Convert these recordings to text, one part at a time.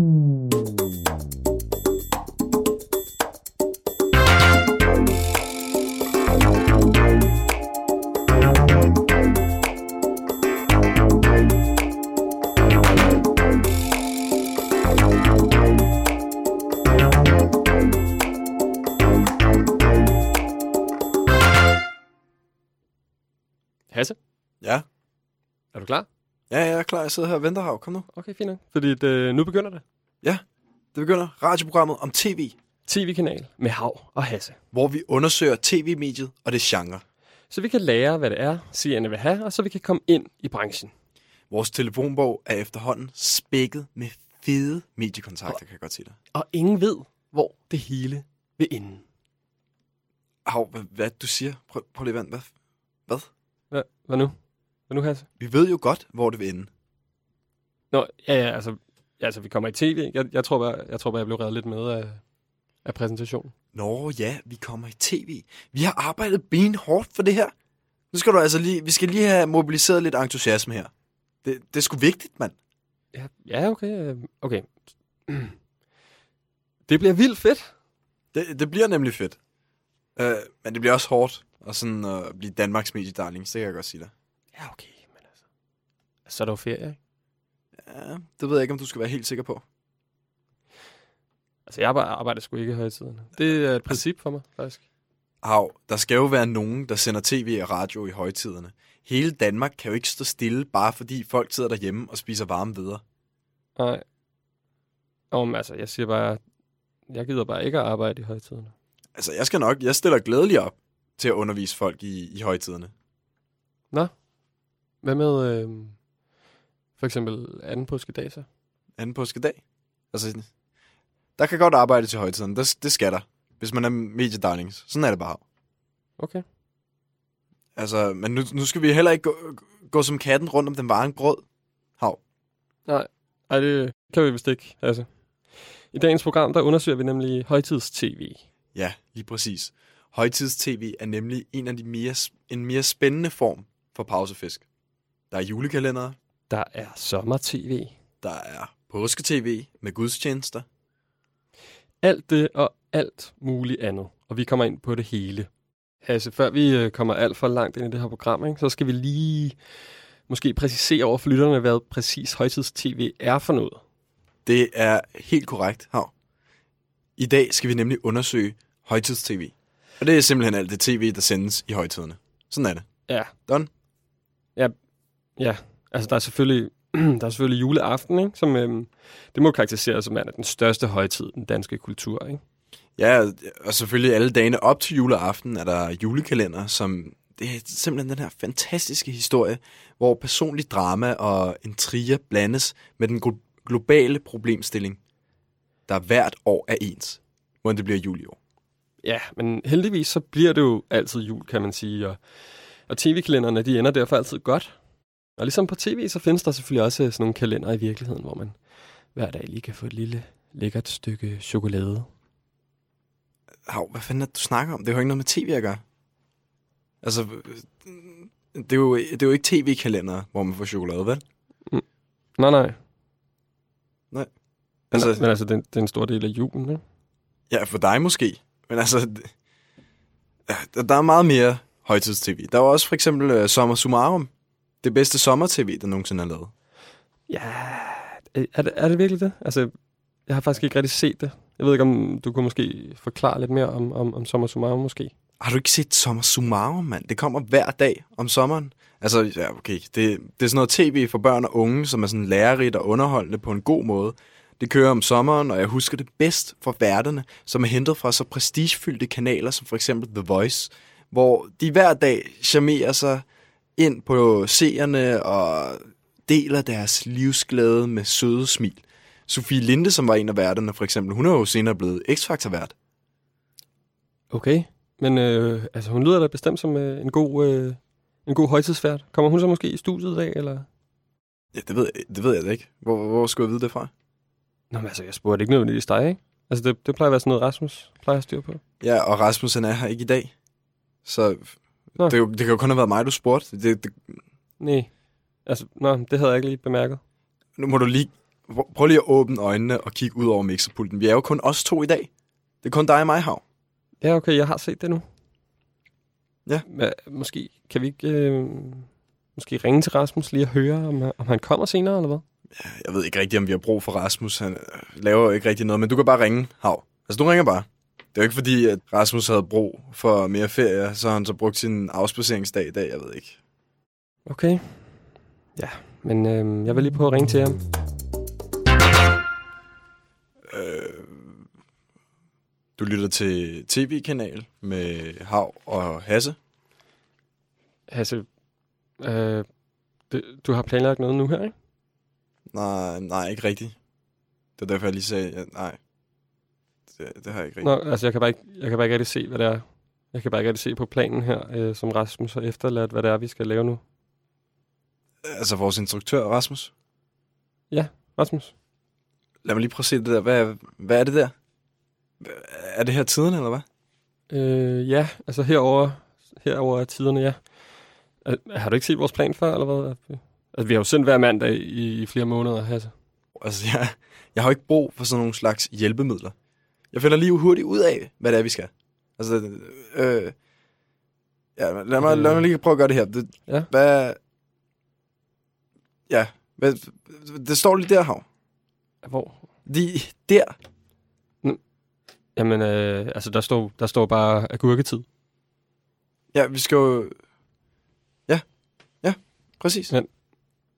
Hasse, Ja, jeg er klar. Jeg sidder her og venter her. Kom nu. Okay, fint nok. Fordi det, nu begynder det. Det begynder radioprogrammet om tv, TV-kanal med Hav og Hasse. hvor vi undersøger tv-mediet og det genre. Så vi kan lære, hvad det er, seerne vil have, og så vi kan komme ind i branchen. Vores telefonbog er efterhånden spækket med fede mediekontakter, kan jeg godt sige dig. Og ingen ved, hvor det hele vil ende. Au, hvad, hvad du siger? Prøv, prøv lige vente. Hvad? Hvad? Hvad, hvad nu? Hvad nu, Hasse? Vi ved jo godt, hvor det vil ende. Nå, ja, ja, altså, ja, altså vi kommer i tv. Jeg, jeg, tror bare, jeg tror bare, jeg blev reddet lidt med af, af præsentationen. Nå ja, vi kommer i tv. Vi har arbejdet benhårdt for det her. Nu skal du altså lige, vi skal lige have mobiliseret lidt entusiasme her. Det, det er sgu vigtigt, mand. Ja, ja okay. øh, Okay. Det bliver vildt fedt. Det, det bliver nemlig fedt. Uh, men det bliver også hårdt at sådan, uh, blive Danmarks mediedarling, det kan jeg godt sige dig. Ja, okay, men altså. Så er der jo ferie, ikke? Ja, det ved jeg ikke, om du skal være helt sikker på. Altså, jeg arbejder, arbejder sgu ikke i højtiderne. Det er et princip for mig, faktisk. Hav, der skal jo være nogen, der sender tv og radio i højtiderne. Hele Danmark kan jo ikke stå stille, bare fordi folk sidder derhjemme og spiser varme videre. Nej. Om, altså, jeg siger bare, jeg gider bare ikke at arbejde i højtiderne. Altså, jeg skal nok, jeg stiller glædeligt op til at undervise folk i, i højtiderne. Hvad med, øh, for eksempel anden påskedag så? Anden påskedag. Altså, der kan godt arbejde til højtiden. Det, det skal der, hvis man er mediedarlings. Sådan er det bare. Okay. Altså, men nu, nu skal vi heller ikke gå, gå som katten rundt om den varme grød. Hav. Nej, ej, det kan vi vist ikke. Altså. I dagens program, der undersøger vi nemlig højtids-tv. Ja, lige præcis. Højtids-tv er nemlig en af de mere, en mere spændende form for pausefisk. Der er julekalender, Der er sommer-tv. der er påske-tv med gudstjenester. Alt det og alt muligt andet. Og vi kommer ind på det hele. Hasse, før vi øh, kommer alt for langt ind i det her program, ikke, så skal vi lige måske præcisere over for lytterne, hvad præcis højtids-tv er for noget. Det er helt korrekt, Hav. I dag skal vi nemlig undersøge højtids-tv. Og det er simpelthen alt det tv, der sendes i højtiderne. Sådan er det. Ja. Done? Ja. Altså, der er selvfølgelig, der er selvfølgelig juleaften, ikke? Som, øhm, det må karakteriseres som værende den største højtid i den danske kultur, ikke? Ja, og selvfølgelig alle dagene op til juleaften er der julekalender, som det er simpelthen den her fantastiske historie, hvor personlig drama og intriger blandes med den glo- globale problemstilling, der hvert år er ens, hvor det bliver jul i år. Ja, men heldigvis så bliver det jo altid jul, kan man sige, og, og tv-kalenderne, de ender derfor altid godt. Og ligesom på tv, så findes der selvfølgelig også sådan nogle kalender i virkeligheden, hvor man hver dag lige kan få et lille lækkert stykke chokolade. Hav, hvad fanden er det, du snakker om? Det har jo ikke noget med tv at gøre. Altså, øh, det er jo, det er jo ikke tv-kalender, hvor man får chokolade, vel? Nej, nej. Altså- Altså, men altså, det, det er en stor del af julen, ikke? Ja, for dig måske. Men altså, ja, der, der er meget mere højtids-tv. Der var også for eksempel uh, Sommer Summarum. Det bedste sommer-tv, der nogensinde er lavet. Ja, er det, er det virkelig det? Altså, jeg har faktisk ikke rigtig set det. Jeg ved ikke, om du kunne måske forklare lidt mere om, om, om Sommer Summarum måske. Har du ikke set Sommer Summarum, mand? Det kommer hver dag om sommeren. Altså, ja, okay. Det, det er sådan noget tv for børn og unge, som er sådan lærerigt og underholdende på en god måde. Det kører om sommeren, og jeg husker det bedst for værterne, som er hentet fra så prestigefyldte kanaler som for eksempel The Voice, hvor de hver dag charmerer sig ind på seerne og deler deres livsglæde med søde smil. Sofie Linde, som var en af værterne for eksempel, hun er jo senere blevet X-Factor-vært. Okay, men øh, altså, hun lyder da bestemt som øh, en god... Øh, en god højtidsfærd. Kommer hun så måske i studiet i dag, eller? Ja, det ved, jeg, det ved jeg da ikke. Hvor, hvor skulle jeg vide det fra? Nå, men altså, jeg spurgte ikke nødvendigvis dig, ikke? Altså, det, det plejer at være sådan noget, Rasmus plejer at styre på. Ja, og Rasmus han er her ikke i dag. Så Nå. det, det kan jo kun have været mig, du spurgte. Det, det, Nej. Altså, nå, det havde jeg ikke lige bemærket. nu må du lige, Prøv- lige at åbne øjnene og kigge ud over mixerpulten. Vi er jo kun os to i dag. Det er kun dig og mig, Hav. Ja, okay, jeg har set det nu. Ja. Hva, måske kan vi ikke øh, måske ringe til Rasmus lige og høre, om, han- om han kommer senere, eller hvad? Jeg ved ikke rigtigt, om vi har brug for Rasmus. Han øh, laver jo ikke rigtig noget, men du kan bare ringe, Hav. Altså, du ringer bare. Det er jo ikke fordi, at Rasmus havde brug for mere ferie, så han så brugt sin afspaceringsdag i dag, jeg ved ikke. Okay. Ja, men øh, jeg vil lige prøve at ringe til ham. Øh, du lytter til tv-kanal med Hav og Hasse. Hasse, øh, du har planlagt noget nu her, ikke? Nej, nej, ikke rigtigt. Det er derfor, jeg lige sagde, ja, nej. Det, det har jeg ikke rigtigt. Nå, altså jeg kan, bare ikke, jeg kan bare ikke rigtig se, hvad det er. Jeg kan bare ikke rigtig se på planen her, øh, som Rasmus har efterladt, hvad det er, vi skal lave nu. Altså vores instruktør, Rasmus. Rasmus? Lad mig lige prøve at se det der. Hvad, hvad er det der? Er det her tiden, eller hvad? Øh, ja, altså herover, herover er tiderne, ja. Har du ikke set vores plan før, eller hvad? Altså, vi har jo sendt hver mandag i, i flere måneder, Hasse. Altså, jeg, jeg har jo ikke brug for sådan nogle slags hjælpemidler. Jeg finder lige hurtigt ud af, hvad det er, vi skal. Altså, øh, ja, lad mig, lad mig lige prøve at gøre det her. Det, Ja. Hvad... Ja, hvad, det står lige der, Hav. Hvor? Lige der. Jamen, øh, altså, der står, der står bare agurketid. Ja, vi skal jo... Ja, ja, præcis. Ja.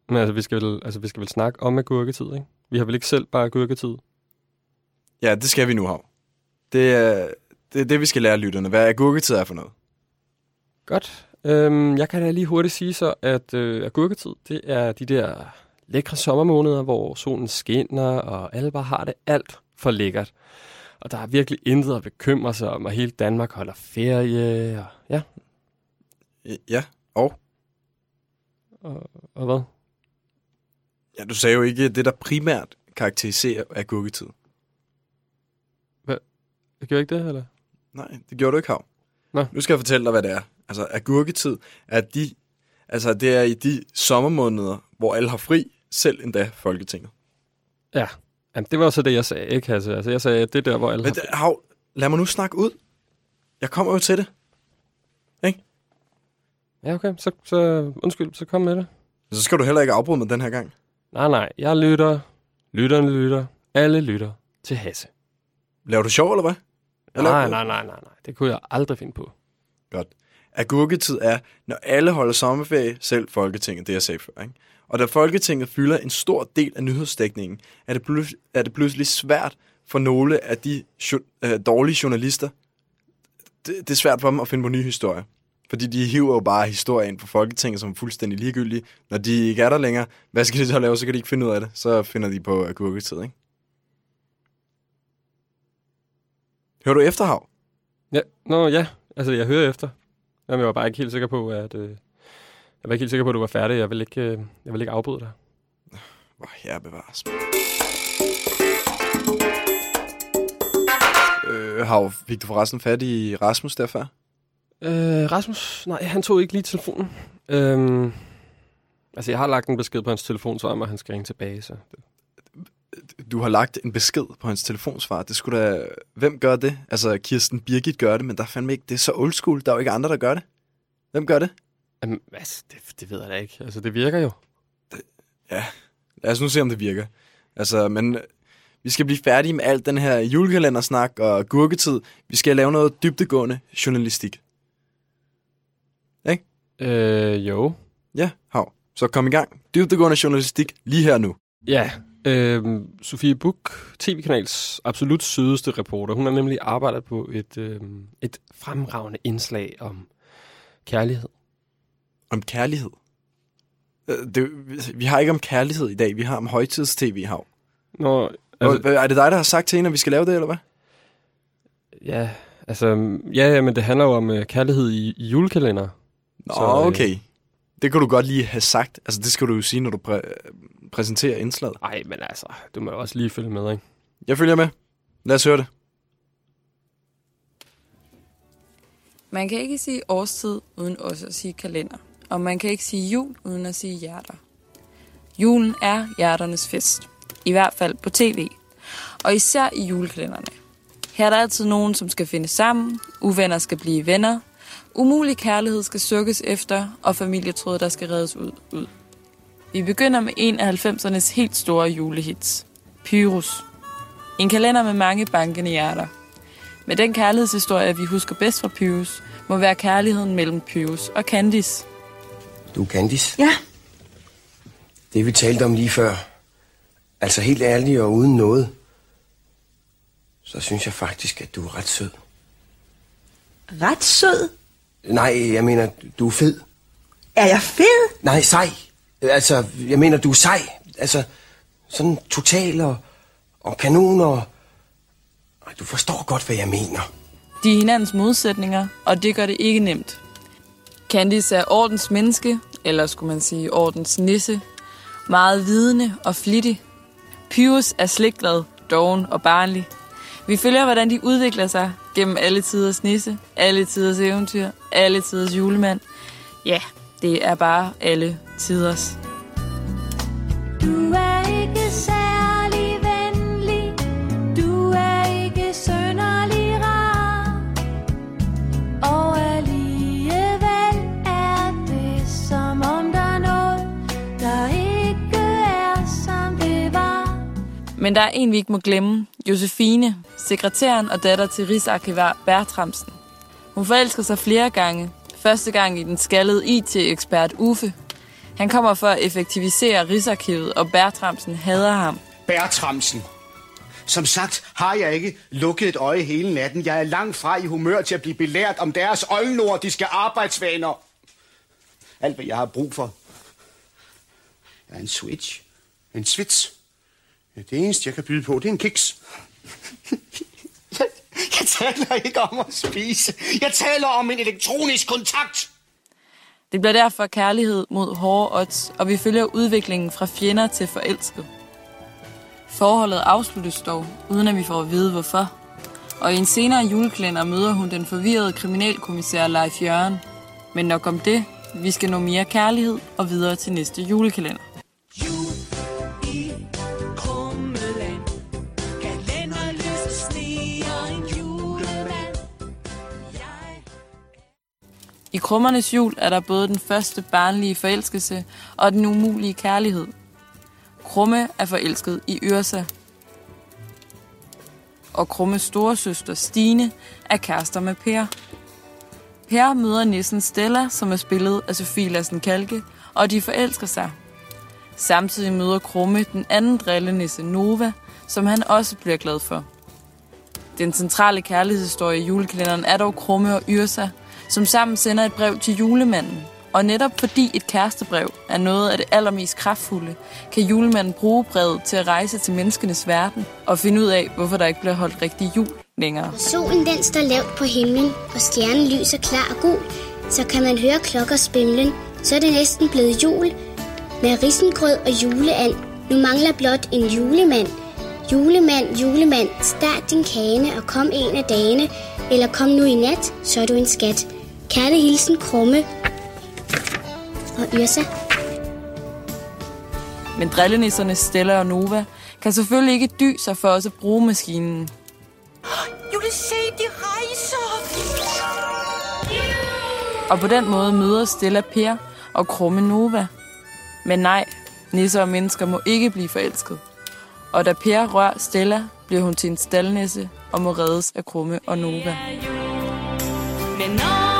Men altså, vi skal vel, altså, vi skal vel snakke om agurketid, ikke? Vi har vel ikke selv bare agurketid? Ja, det skal vi nu, Hav. Det er, det er det, vi skal lære lytterne. Hvad agurketid er for noget. Godt. Øhm, jeg kan da lige hurtigt sige så, at øh, agurketid, det er de der lækre sommermåneder, hvor solen skinner, og alle bare har det alt for lækkert. Og der er virkelig intet at bekymre sig om, og hele Danmark holder ferie, og ja, Ja, og? og, og hvad? Ja, du sagde jo ikke det, der primært karakteriserer agurketid. Jeg gør ikke det, eller? Nej, det gjorde du ikke, Hav. Nå. Nu skal jeg fortælle dig, hvad det er. Altså, agurketid er de... Altså, det er i de sommermåneder, hvor alle har fri, selv endda Folketinget. Ja, Jamen, det var så det, jeg sagde, ikke Hasse? Altså, jeg sagde, at det er der, hvor alle Men har... det, Hav, lad mig nu snakke ud. Jeg kommer jo til det. Ja, okay, så, så undskyld, så kom med det. Så skal du heller ikke afbryde mig den her gang. Nej, nej, jeg lytter, lytterne lytter, alle lytter til Hasse. Laver du sjov, eller hvad? Eller- Nej, nej, nej, nej, nej, det kunne jeg aldrig finde på. Godt. Agurketid er, når alle holder sommerferie, selv Folketinget, det jeg sagde før. Ikke? Og da Folketinget fylder en stor del af nyhedsdækningen, er det, pludselig, er det pludselig svært for nogle af de jo, øh, dårlige journalister. Det, det er svært for dem at finde på nye historier. Fordi de hiver jo bare historier ind på Folketinget, som er fuldstændig ligegyldige. Når de ikke er der længere, hvad skal de så lave? Så kan de ikke finde ud af det. Så finder de på agurketid, ikke? Hører du efterhav? Ja, nå ja, altså jeg hører efter. Jamen, jeg var bare ikke helt sikker på, at... Øh, jeg var ikke helt sikker på, at du var færdig. Jeg vil ikke, øh, jeg vil ikke afbryde dig. Hvor her bevares. Øh, Hav, fik du forresten fat i Rasmus derfra? Øh, Rasmus, nej, han tog ikke lige telefonen. Øhm, altså, jeg har lagt en besked på hans telefonsvar, om at han skal ringe tilbage, så... Du har lagt en besked på hans telefonsvar. Det skulle da... Hvem gør det? Altså, Kirsten Birgit gør det, men der er fandme ikke... Det er så old school. Der er jo ikke andre, der gør det. Hvem gør det? Jamen, altså, det, det ved jeg da ikke. Altså, det virker jo. Lad os nu se, om det virker. Altså, men øh, vi skal blive færdige med alt den her julekalendersnak og gurketid. Vi skal lave noget dybdegående journalistik. Øh, jo. Ja, Hav. Så kom i gang. Dybdegående journalistik lige her nu. Ja, øh, Sofie Buk, tv-kanals absolut sødeste reporter, hun har nemlig arbejdet på et, øh, et fremragende indslag om kærlighed. Om kærlighed. Øh, Det, vi har ikke om kærlighed i dag, vi har om højtids-tv, Hav. Nå, Altså, altså, er det dig, der har sagt til hende, at vi skal lave det, eller hvad? ja, altså, ja, ja, men det handler jo om øh, kærlighed i, i julekalender. Nå, Så, øh, okay. Det kan du godt lige have sagt. Altså, det skal du jo sige, når du præ- præsenterer indslaget. Ej, men altså, du må også lige følge med, ikke? Jeg følger med. Lad os høre det. Man kan ikke sige årstid uden også at sige kalender. Og man kan ikke sige jul uden at sige hjerter. Julen er hjerternes fest. I hvert fald på tv. Og især i julekalenderne. Her er der altid nogen, som skal finde sammen, uvenner skal blive venner, umulig kærlighed skal sukkes efter, og familietråd, der skal reddes ud. ud. Vi begynder med en af 90'ernes helt store julehits. Pyrus. En kalender med mange bankende hjerter. Med den kærlighedshistorie, vi husker bedst fra Pyrus, må være kærligheden mellem Pyrus og Candice. Du er Candice? Ja, Det vi talte om lige før. Altså helt ærligt og uden noget. Så synes jeg faktisk, at du er ret sød. ret sød. Nej, jeg mener, du er fed. Er jeg fed? Nej, sej. Altså, jeg mener, du er sej. Altså, sådan total og, og kanon og... Ej, Du forstår godt, hvad jeg mener. De er hinandens modsætninger, og det gør det ikke nemt. Candice er ordens menneske, eller skulle man sige ordens nisse. Meget vidende og flittig. Pyrus er slikglad, doven og barnlig. Vi følger, hvordan de udvikler sig gennem alle tiders nisse, alle tiders eventyr, alle tiders julemand. Ja, det er bare alle tiders. Men der er en, vi ikke må glemme. Josefine, sekretæren og datter til Rigsarkivar Bertramsen. Hun forelsker sig flere gange. Første gang i den skaldede IT-ekspert Uffe. Han kommer for at effektivisere Rigsarkivet, og Bertramsen hader ham. Bertramsen. Som sagt har jeg ikke lukket et øje hele natten. Jeg er langt fra i humør til at blive belært om deres oldnordiske arbejdsvaner. Alt, hvad jeg har brug for, er en switch. En switch. Ja, det eneste, jeg kan byde på, det er en kiks. jeg, jeg taler ikke om at spise. Jeg taler om en elektronisk kontakt. Det bliver derfor kærlighed mod hårde odds, og vi følger udviklingen fra fjender til forelsket. Forholdet afsluttes dog, uden at vi får at vide hvorfor. Og i en senere julekalender møder hun den forvirrede kriminalkommissær Leif Jørgen. Men nok om det. Vi skal nå mere kærlighed og videre til næste julekalender. Krummernes jul er der både den første barnlige forelskelse og den umulige kærlighed. Krumme er forelsket i Yrsa. Og Krummes storesøster Stine er kærester med Per. Per møder nissen Stella, som er spillet af Sofie Lassen Kalke, og de forelsker sig. Samtidig møder Krumme den anden drillenisse Nova, som han også bliver glad for. Den centrale kærlighedshistorie i julekalenderen er dog Krumme og Yrsa, som sammen sender et brev til julemanden. Og netop fordi et kærestebrev er noget af det allermest kraftfulde, kan julemanden bruge brevet til at rejse til menneskenes verden og finde ud af, hvorfor der ikke bliver holdt rigtig jul længere. Når Solen den står lavt på himlen, og stjernen lyser klar og gul. Så kan man høre klokker spimlen, så er det næsten blevet jul. Med risengrød og juleand, nu mangler blot en julemand. Julemand, julemand, start din kane og kom en af dagene, eller kom nu i nat, så er du en skat. Kærte hilsen Krumme og Yrsa. Men drillenisserne Stella og Nova kan selvfølgelig ikke dy sig for også at bruge maskinen. Jule, se, de rejser. Og på den måde møder Stella Per og Krumme Nova. Men nej, nisser og mennesker må ikke blive forelsket. Og da Per rører Stella, bliver hun til en staldnisse og må reddes af Krumme og Nova. Men når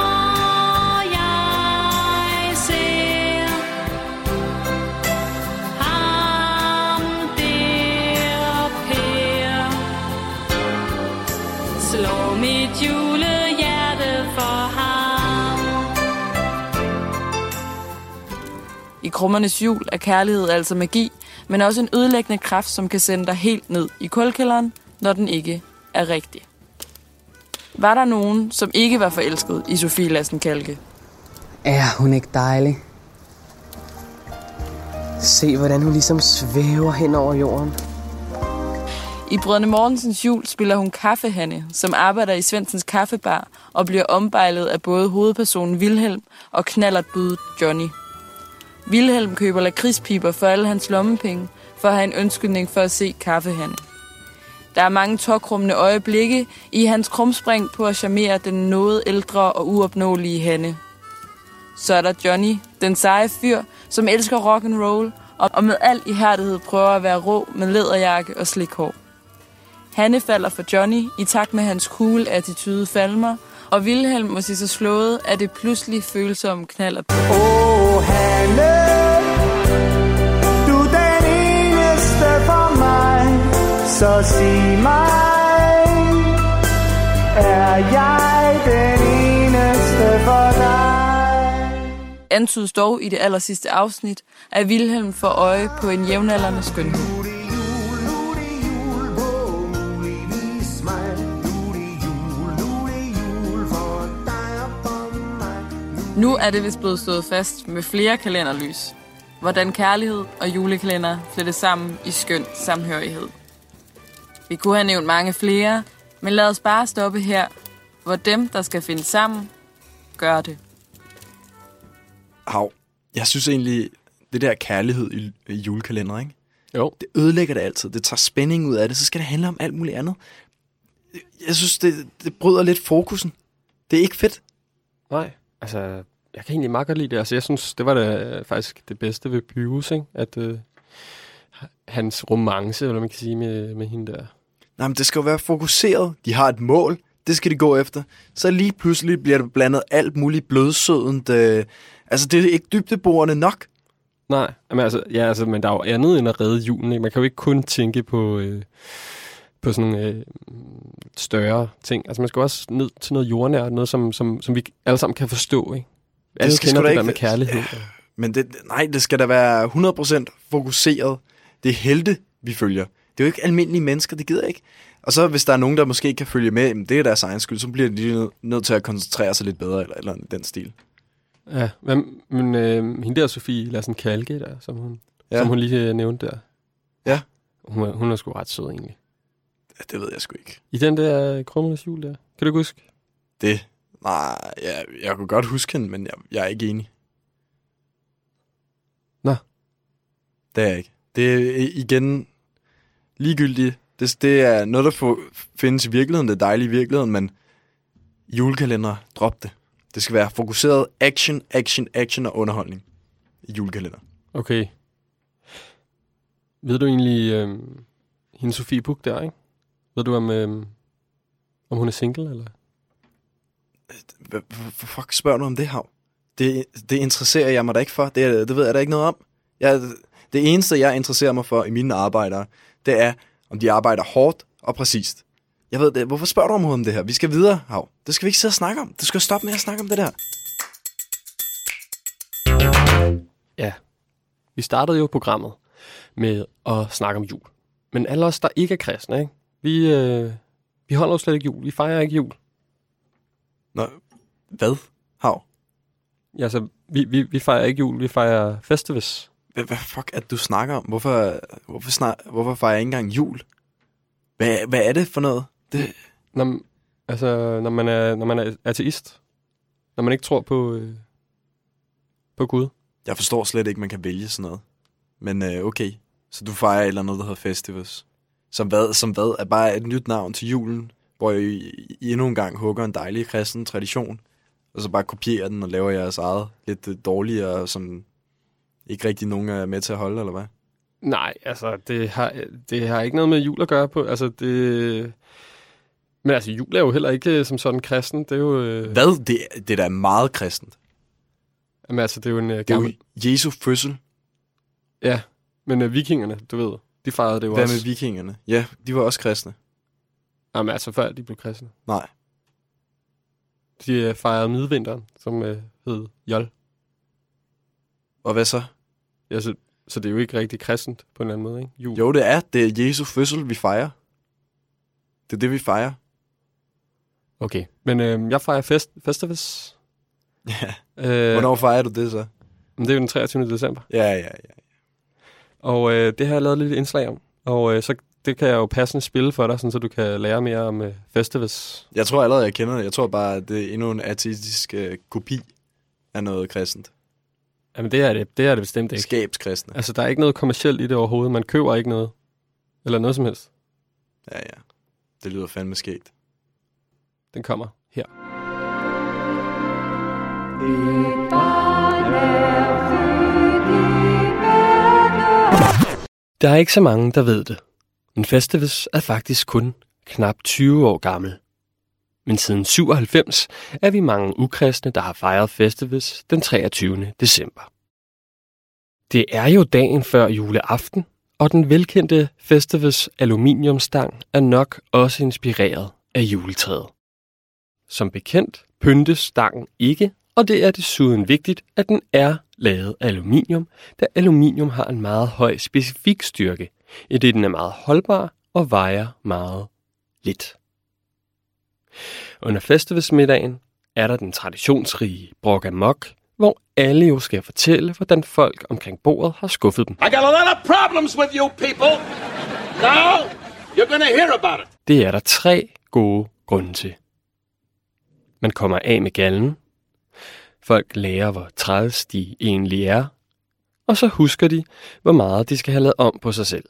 Krummernes jul er kærlighed altså magi, men også en ødelæggende kraft, som kan sende dig helt ned i kulkælderen, når den ikke er rigtig. Var der nogen, som ikke var forelsket i Sofie Lassen Kalke? Er hun ikke dejlig? Se, hvordan hun ligesom svæver hen over jorden. I Brødrene Mortensens jul spiller hun Kaffehanne, som arbejder i Svendsens Kaffebar og bliver ombejlet af både hovedpersonen Vilhelm og knallertbuddet Johnny. Vilhelm køber lakridspiber for alle hans lommepenge, for at have en undskyldning for at se kaffehande. Der er mange tokrummende øjeblikke i hans krumspring på at charmere den noget ældre og uopnåelige Hanne. Så er der Johnny, den seje fyr, som elsker rock and roll og og med al ihærdighed prøver at være rå med læderjakke og slikhår. Hanne falder for Johnny i takt med hans cool attitude falmer, og Wilhelm må sige sig slået af det pludselig følsomme knaller. Åh, Hanne, du er den eneste for mig, så sig mig, er jeg den eneste for dig? Antydes dog i det aller sidste afsnit, at Wilhelm får øje på en jævnaldrende skønhed. Nu er det vist blevet stået fast med flere kalenderlys, hvordan kærlighed og julekalender flettes sammen i skøn samhørighed. Vi kunne have nævnt mange flere, men lad os bare stoppe her, hvor dem, der skal finde sammen, gør det. Hav, jeg synes egentlig, det der kærlighed i, i julekalender, ikke? Jo. Det ødelægger det altid. Det tager spænding ud af det. Så skal det handle om alt muligt andet. Jeg synes, det, det bryder lidt fokusen. Det er ikke fedt. Nej, altså, jeg kan egentlig meget godt lide det. Altså, jeg synes, det var da faktisk det bedste ved Pyrus, ikke? At øh, hans romance, eller man kan sige, med, med hende der. Nej, men det skal jo være fokuseret. De har et mål. Det skal de gå efter. Så lige pludselig bliver der blandet alt muligt blødsødent. Øh, altså, det er ikke dybdeborende nok. Nej, men altså, ja, altså, men der er jo andet end at redde julen. Ikke? Man kan jo ikke kun tænke på, øh, på sådan nogle øh, større ting. Altså, man skal også ned til noget jordnært, noget, som, som, som vi alle sammen kan forstå. Ikke? Alle skal kender det der ikke- med kærlighed. Ja. Men det, nej, det skal da være 100% fokuseret. Det er helte, vi følger. Det er jo ikke almindelige mennesker, det gider ikke. Og så hvis der er nogen, der måske ikke kan følge med, jamen, det er deres egen skyld, så bliver de lige nødt, nødt til at koncentrere sig lidt bedre, eller, eller den stil. Ja, men, men øh, hende der, Sofie Lassen Kalke, der, som hun, Ja. som hun lige øh, nævnte der. Ja. Hun hun er sgu ret sød, egentlig. Ja, det ved jeg sgu ikke. I den der krummernes jul der. Kan du huske? Det, nej, jeg, jeg kunne godt huske hende, men jeg, jeg er ikke enig. Nå. Det er jeg ikke. Det er igen ligegyldigt. Det, det er noget, der får, findes i virkeligheden. Det er dejligt i virkeligheden, men julekalender, drop det. Det skal være fokuseret action, action, action og underholdning i julekalender. Okay. Ved du egentlig, øh, hende Sofie Buk der, ikke? Ved du, om, øh, om hun er single, eller? Hvad fuck spørger du om det, Hav? Det, det interesserer jeg mig da ikke for. Det, det ved jeg da ikke noget om. Jeg, det eneste, jeg interesserer mig for i mine arbejdere, det er, om de arbejder hårdt og præcist. Jeg ved det. Hvorfor spørger du om om det her? Vi skal videre, Hav. Det skal vi ikke sidde og snakke om. Du skal stoppe med at snakke om det der. Ja. Vi startede jo programmet med at snakke om jul. Men alle os, der ikke er kristne, ikke? Vi, øh, vi holder jo slet ikke jul. Vi fejrer ikke jul. Nå, hvad, Hav? Ja, altså, vi, vi, vi fejrer ikke jul. Vi fejrer festivis. Hvad, hvad fuck er det, du snakker om? Hvorfor, hvorfor, snak, hvorfor fejrer jeg ikke engang jul? Hvad, hvad er det for noget? Det, Når, man- altså, når man er, når man er ateist. Når man ikke tror på, øh, på Gud. jeg forstår slet ikke, man kan vælge sådan noget. Men øh, okay, så du fejrer et eller andet, der hedder Festivus. Som hvad, som hvad er bare et nyt navn til julen, hvor I, I endnu en gang hugger en dejlig kristen tradition, og så bare kopierer den og laver jeres eget lidt øh, dårligere, som ikke rigtig nogen er med til at holde, eller hvad? Nej, altså, det har, det har ikke noget med jul at gøre på. Altså, det... Men altså, jul er jo heller ikke øh, som sådan kristen. Det er jo... Øh, Hvad? Det, det er da meget kristent. Jamen, altså, det er jo en øh, Det er gammel... jo Jesu fødsel. Ja, men øh, vikingerne, du ved, de fejrede det jo Hvad også. med vikingerne? Ja, de var også kristne. Jamen, altså, før de blev kristne. Nej. De øh, fejrede midvinteren, som øh, hed Jol. Og hvad så? Ja, så, så det er jo ikke rigtig kristent på en eller anden måde, ikke? Jul. Jo, det er. Det er Jesu fødsel, vi fejrer. Det er det, vi fejrer. Okay, men øh, jeg fejrer fest, festivis. Ja. Øh, Hvornår fejrer du det så? Men det er jo den 23. december. Ja, ja, ja. Og øh, det har jeg lavet et lille indslag om. Og øh, så det kan jeg jo passende spille for dig, sådan, så du kan lære mere om øh, festivis. Jeg tror allerede, jeg kender det. Jeg tror bare, at det er endnu en ateistisk øh, kopi af noget kristent. Jamen, det er det, det er det bestemt ikke. Skabskristne. Altså, der er ikke noget kommercielt i det overhovedet. Man køber ikke noget. Eller noget som helst. Ja, ja. Det lyder fandme skægt. Den kommer her. Der er ikke så mange, der ved det. Men Festivus er faktisk kun knap 20 år gammel. Men siden 97 er vi mange ukristne, der har fejret Festivus den 23. december. Det er jo dagen før juleaften, og den velkendte Festivus aluminiumstang er nok også inspireret af juletræet. Som bekendt pyntes stangen ikke, og det er desuden vigtigt, at den er lavet af aluminium, da aluminium har en meget høj specifik styrke, i det den er meget holdbar og vejer meget lidt. Under festivusmiddagen er der den traditionsrige brok amok, hvor alle jo skal fortælle, hvordan folk omkring bordet har skuffet dem. I got a lot of problems with you people. Now, you're gonna hear about it. Det er der tre gode grunde til. Man kommer af med gallen. Folk lærer, hvor træls de egentlig er. Og så husker de, hvor meget de skal have lavet om på sig selv.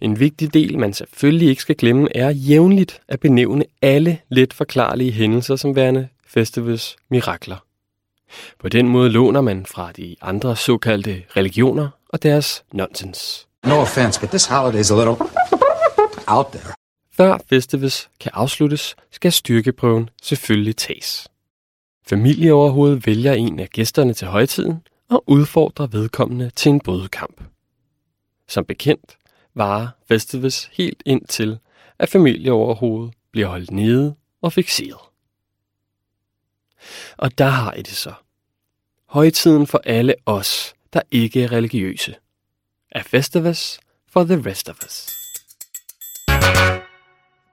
En vigtig del, man selvfølgelig ikke skal glemme, er jævnligt at benævne alle let forklarlige hændelser som værende festivus mirakler. På den måde låner man fra de andre såkaldte religioner og deres nonsens. No offense, but this holiday's a little out there. Før Festivus kan afsluttes, skal styrkeprøven selvfølgelig tages. Familieoverhovedet vælger en af gæsterne til højtiden og udfordrer vedkommende til en bådekamp. Som bekendt varer Festivus helt indtil, at familieoverhovedet bliver holdt nede og fixeret. Og der har I det så. Højtiden for alle os, der ikke er religiøse. Er Festivus for the rest of us.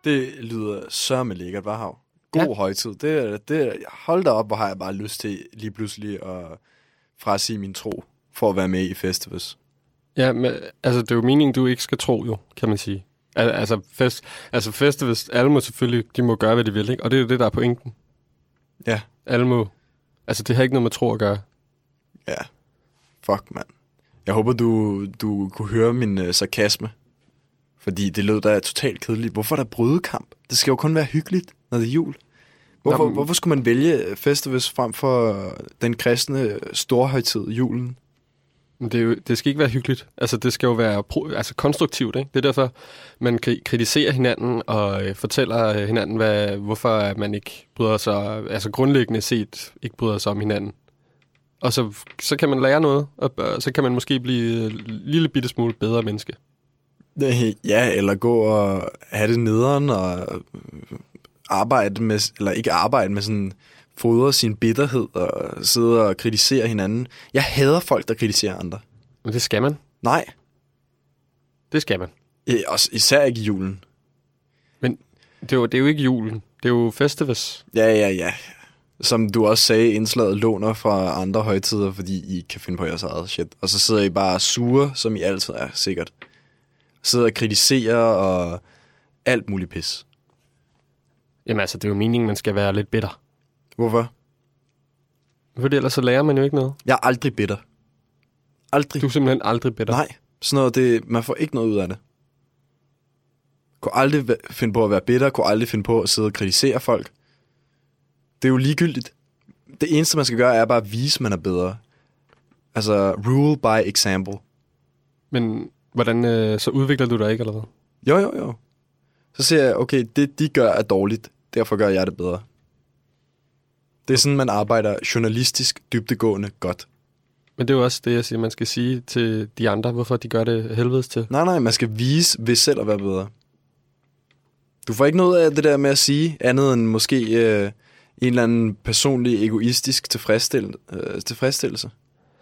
Det lyder sørme lækkert, var hav. God Ja. højtid. Det, er- det, hold da op, hvor har jeg bare lyst til lige pludselig at frasige min tro for at være med i festivus. Ja, men altså, det er jo meningen, du ikke skal tro jo, kan man sige. Al- Altså, fest, altså festivus, alle må selvfølgelig, de må gøre, hvad de vil, ikke? Og det er jo det, der er pointen. Ja. Alle må. Altså, det har ikke noget med tro at gøre. Ja. Fuck, mand. Jeg håber, du, du kunne høre min øh, sarkasme. Fordi det lød da totalt kedeligt. Hvorfor er der brydekamp? Det skal jo kun være hyggeligt, når det er jul. Hvorfor, Jamen- hvorfor skulle man vælge festivus frem for den kristne storhøjtid, julen? Det, er jo, det skal ikke være hyggeligt. Altså, det skal jo være pro, altså, konstruktivt, ikke? Det er derfor, man kan kritisere hinanden og øh, fortæller øh, hinanden, hvad, hvorfor man ikke bryder sig, altså grundlæggende set, ikke bryder sig om hinanden. Og så, så kan man lære noget, og, så kan man måske blive en lille bitte smule bedre menneske. Ja, eller gå og have det nederen og arbejde med, eller ikke arbejde med sådan, fodre sin bitterhed og sidde og kritisere hinanden. Jeg hader folk, der kritiserer andre. Men det skal man. Nej. Det skal man. Øh, Også, især ikke i julen. Men det er, jo, det er jo ikke julen. Det er jo festivus. Ja, ja, ja. Som du også sagde, indslaget låner fra andre højtider, fordi I ikke kan finde på jeres eget shit. Og så sidder I bare sure, som I altid er, sikkert. Sidder og kritiserer og alt muligt pis. Jamen altså, det er jo meningen, man skal være lidt bitter. Hvorfor? Fordi ellers så lærer man jo ikke noget. Jeg er aldrig bitter. Aldrig. Du er simpelthen aldrig bitter. Nej, sådan noget, det, man får ikke noget ud af det. Kunne aldrig finde på at være bitter, kunne aldrig finde på at sidde og kritisere folk. Det er jo ligegyldigt. Det eneste, man skal gøre, er bare at vise, at man er bedre. Altså, rule by example. Men hvordan, øh, så udvikler du dig ikke, eller hvad? Jo, jo, jo. Så ser jeg, okay, det de gør er dårligt, derfor gør jeg det bedre. Det er sådan, man arbejder journalistisk, dybtegående godt. Men det er jo også det, jeg siger, man skal sige til de andre, hvorfor de gør det helvedes til. Nej, nej, man skal vise ved selv at være bedre. Du får ikke noget af det der med at sige, andet end måske øh, en eller anden personlig, egoistisk tilfredsstil, øh, tilfredsstillelse.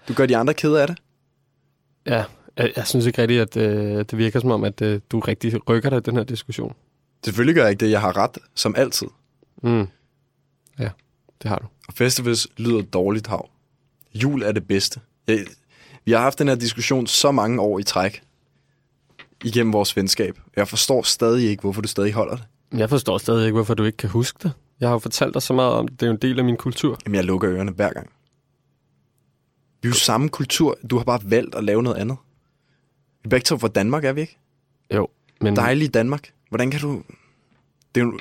Du gør de andre kede af det. Ja, jeg, jeg synes ikke rigtigt, at øh, det virker som om, at øh, du rigtig rykker dig i den her diskussion. Selvfølgelig gør jeg ikke det. Jeg har ret, som altid. Mm. Ja, det har du. Og festivals lyder dårligt hav. Jul er det bedste. Jeg, vi har haft den her diskussion så mange år i træk igennem vores venskab. Jeg forstår stadig ikke, hvorfor du stadig holder det. Jeg forstår stadig ikke, hvorfor du ikke kan huske det. Jeg har jo fortalt dig så meget om det. Det er jo en del af min kultur. Jamen, jeg lukker ørerne hver gang. Vi er jo samme kultur. Du har bare valgt at lave noget andet. Vi er begge to fra Danmark, er vi ikke? Jo, men... Dejlige Danmark. Hvordan kan du... Det er jo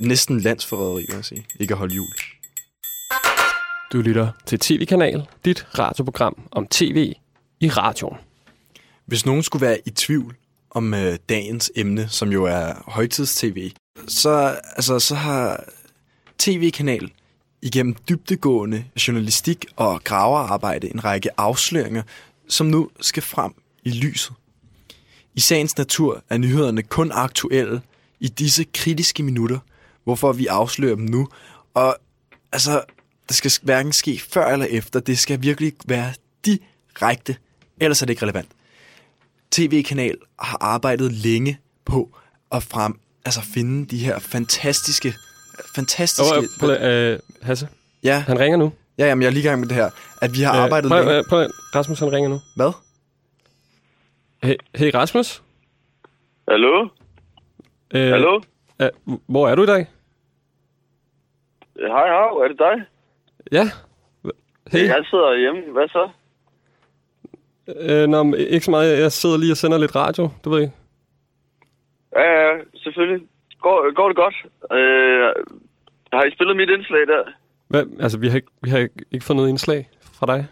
næsten landsforræderi, vil jeg sige. Ikke at holde jul. Du lytter til TV-kanal, dit radioprogram om tv i radioen. Hvis nogen skulle være i tvivl om øh, dagens emne, som jo er højtids-tv, så, altså, så har tv-kanal igennem dybdegående journalistik og graverarbejde en række afsløringer, som nu skal frem i lyset. I sagens natur er nyhederne kun aktuelle i disse kritiske minutter, hvorfor vi afslører dem nu. Og altså, det skal hverken ske før eller efter. Det skal virkelig være direkte, ellers er det ikke relevant. TV-kanal har arbejdet længe på at frem, altså finde de her fantastiske, fantastiske... Oh, prøv, øh, Hasse, ja. han ringer nu. Ja, jamen, jeg er lige i gang med det her. At vi har arbejdet prøv, længe... øh, prøv, Rasmus, han ringer nu. Hvad? Hey, hey Rasmus? Hallo? Øh, Hallo? Øh, hvor er du i dag? Hej, hav, er det dig? Ja. Hey. Jeg sidder hjemme. Hvad så? Øh, nå, ikke så meget. Jeg sidder lige og sender lidt radio, du ved. Ja, ja, selvfølgelig. Går, går det godt? Øh, har I spillet mit indslag der? Hvad, altså, vi har, ikke, vi har ikke fået noget indslag fra dig.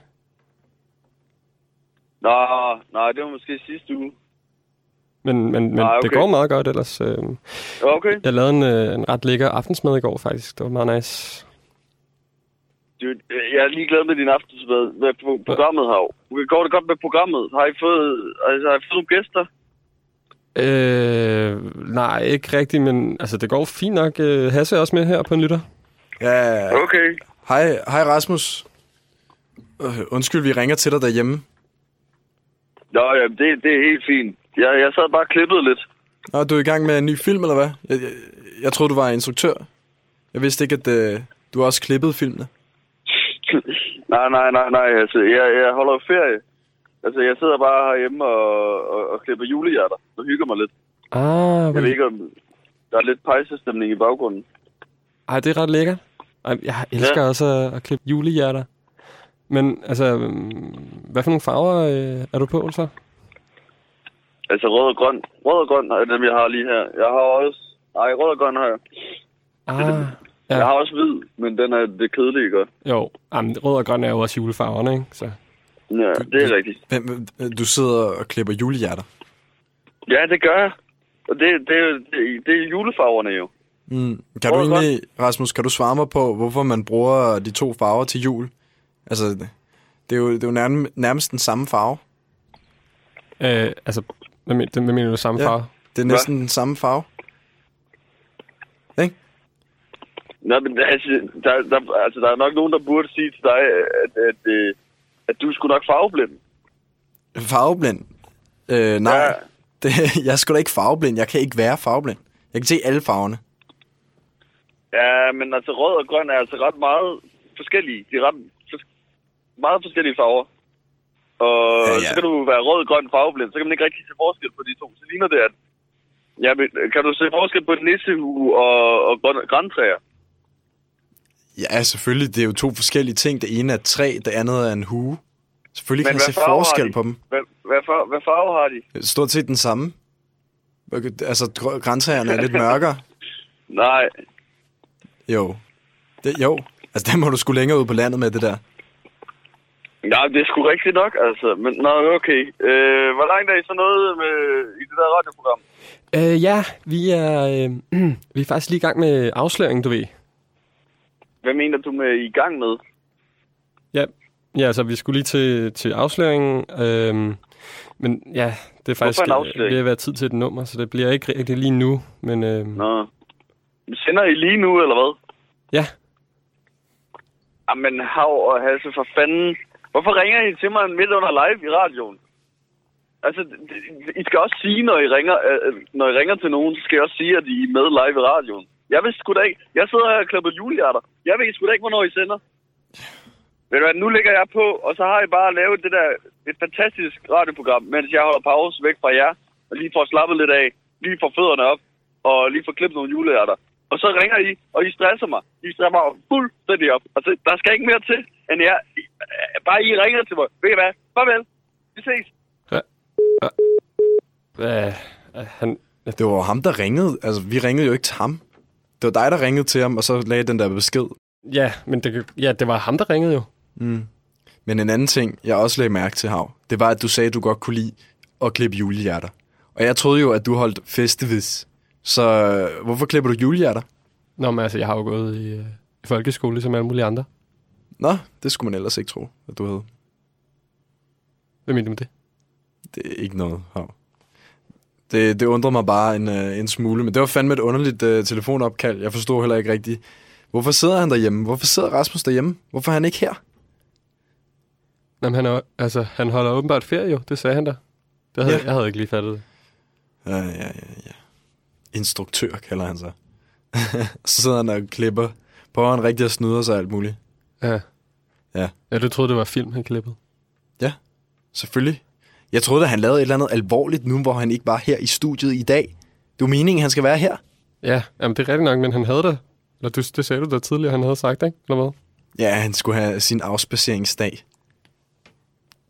Nå, nej, det var måske sidste uge. Men, men, men Nej, det okay. går meget godt ellers. Øh, Okay. jeg lavede en, øh, en ret lækker aftensmad i går, faktisk. Det var meget nice. Dude, jeg er ligeglad med din aftensmad med pro- programmet her. Går det godt med programmet? Har I fået, altså, har I fået nogle gæster? Øh, nej, ikke rigtigt, men altså, det går fint nok. Øh, Hasse er også med her på en lytter. Ja. Okay. Hej, hej Rasmus. Øh, undskyld, vi ringer til dig derhjemme. Nå, jamen, det, det er helt fint. Jeg, jeg sad bare og klippede lidt. Nå, du er i gang med en ny film, eller hvad? Jeg, jeg, jeg troede, du var instruktør. Jeg vidste ikke, at øh, du også klippede filmene. nej, nej, nej, nej. Altså, jeg, jeg holder jo ferie. Altså, jeg sidder bare herhjemme og, og, og klipper julehjerter og hygger mig lidt. Ah, Jeg ved ikke, om der er lidt pejsestemning i baggrunden. Ej, det er ret lækkert. Jeg elsker ja. også at, at klippe julehjerter. Men altså, hvad for nogle farver øh, er du på så? Altså, rød og grøn. Rød og grøn er dem, jeg har lige her. Jeg har også... Nej, rød og grøn har jeg. Ah, Ja. Jeg har også hvid, men den er det kedelige godt. jo. Jamen, rød og grøn er jo også julefarverne, ikke? Så. Ja, det er rigtigt. Hvem, du sidder og klipper julehjerter. Ja, det gør jeg. Og det, det, er det, det er julefarverne jo. Mm. Kan du Rød og egentlig, Rasmus, kan du svare mig på, hvorfor man bruger de to farver til jul? Altså, det er jo, det er jo nærmest, nærmest den samme farve. Øh, altså, hvad, men, hvad mener du samme Ja, farve? Det er næsten den samme farve. Ikke? Nå, men altså der, der, altså, der er nok nogen, der burde sige til dig, at, at, at, at du skulle nok farveblind. Farveblind? Øh, nej. Ja. Det, jeg er sgu da ikke farveblind. Jeg kan ikke være farveblind. Jeg kan se alle farverne. Ja, men altså rød og grøn er altså ret meget forskellige. De er ret meget forskellige farver. Og Ja, ja, så kan du være rød, grøn, farveblind. Så kan man ikke rigtig se forskel på de to. Så ligner det, at... Ja, men kan du se forskel på nissehue og, og græntræer? Ja, selvfølgelig. Det er jo to forskellige ting. Det ene er et træ, det andet er en hue. Selvfølgelig Men kan jeg hvad se farve forskel på dem. Hvad, hvad, far, hvad farve har de? Stort set den samme. Altså, gr- græntræerne er lidt mørkere. Nej. Jo. Det, jo. Altså, der må du sgu længere ud på landet med det der. Ja, det er sgu rigtigt nok, altså. Men nå, okay. Øh, hvor langt er I så nået med, i det der radioprogram? Øh, ja, vi er, øh, vi er faktisk lige i gang med afsløringen, du ved. Hvad mener du med i gang med? Ja, ja altså, vi skulle lige til, til afsløringen. Øhm, men ja, det er faktisk øh, ved at være tid til et nummer, så det bliver ikke rigtig lige nu. Men øh, Nå. Sender I lige nu, eller hvad? ja, Jamen, hav og Hasse, for fanden. Hvorfor ringer I til mig midt under live i radioen? Altså, I skal også sige, når I ringer, øh, øh, når I ringer til nogen, så skal I også sige, at I er med live i radioen. Jeg ved sgu da ikke. Jeg sidder her og klapper julehjerter. Jeg ved sgu da ikke, hvornår I sender. Ved du hvad, nu ligger jeg på, og så har I bare lavet det der, et fantastisk radioprogram, mens jeg holder pause væk fra jer, og lige får slappet lidt af, lige får fødderne op, og lige får klippet nogle julehjerter. Og så ringer I, og I stresser mig. I stresser mig fuldstændig op. Altså, der skal ikke mere til end jeg. Bare I ringer til mig. Ved I hvad? Farvel. Vi ses. Hvad? Han... Det var ham, der ringede. Altså, vi ringede jo ikke til ham. Det var dig, der ringede til ham, og så lagde den der besked. Ja, men det, ja, det var ham, der ringede jo. Mm. Men en anden ting, jeg også lagde mærke til, Hav, det var, at du sagde, at du godt kunne lide at klippe julehjerter. Og jeg troede jo, at du holdt festivis. Så øh, hvorfor klipper du julehjerter? Nå, men altså, jeg har jo gået i, øh, i folkeskole, ligesom alle mulige andre. Nå, det skulle man ellers ikke tro, at du havde. Hvad mener du med det? Det er ikke noget, Hav. Det, det undrer mig bare en, øh, en smule, men det var fandme et underligt øh, telefonopkald. Jeg forstod heller ikke rigtigt. Hvorfor sidder han derhjemme? Hvorfor sidder Rasmus derhjemme? Hvorfor er han ikke her? Jamen, han, er, altså, han holder åbenbart ferie jo, det sagde han da. Det havde, Ja. Jeg havde ikke lige fattet det. Ja, ja, ja, ja. Instruktør kalder han sig. så sidder han og klipper. Prøver han rigtig at snyde sig alt muligt. Ja. Ja. Ja, du troede, det var film, han klippede. Ja, selvfølgelig. Jeg troede, at han lavede et eller andet alvorligt nu, hvor han ikke var her i studiet i dag. Det er meningen, han skal være her. Ja, jamen, det er rigtigt nok, men han havde det. Eller du, det sagde du da tidligere, han havde sagt, ikke? Eller hvad? Ja, han skulle have sin afspaceringsdag.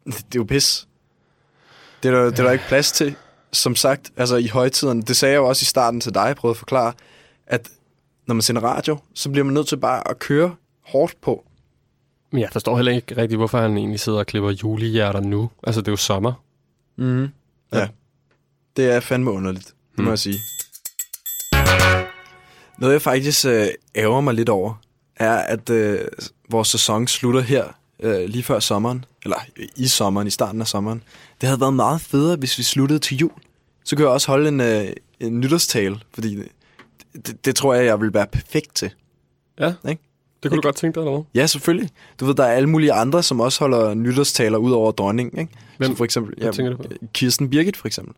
Det, det er jo pis. Det er, der, det er der ikke plads til. Som sagt, altså i højtiden, det sagde jeg jo også i starten til dig, jeg prøvede at forklare, at når man sender radio, så bliver man nødt til bare at køre hårdt på. Men jeg forstår heller ikke rigtigt, hvorfor han egentlig sidder og klipper julehjerter nu. Altså, det er jo sommer. Mm. Ja. Det er fandme underligt, det må Mm. jeg sige. Noget jeg faktisk øh, ærger mig lidt over, er at øh, vores sæson slutter her øh, lige før sommeren, eller i sommeren, i starten af sommeren. Det havde været meget federe, hvis vi sluttede til jul. Så kunne jeg også holde en, øh, en nytårstale, fordi det, det, det tror jeg, jeg vil være perfekt til. Ja, ikke? Det kunne du godt tænke dig, eller hvad? Ja, selvfølgelig. Du ved, der er alle mulige andre, som også holder nytårstaler ud over dronningen, ikke? Hvem? Som for eksempel, Hvad tænker du på? Kirsten Birgit, for eksempel.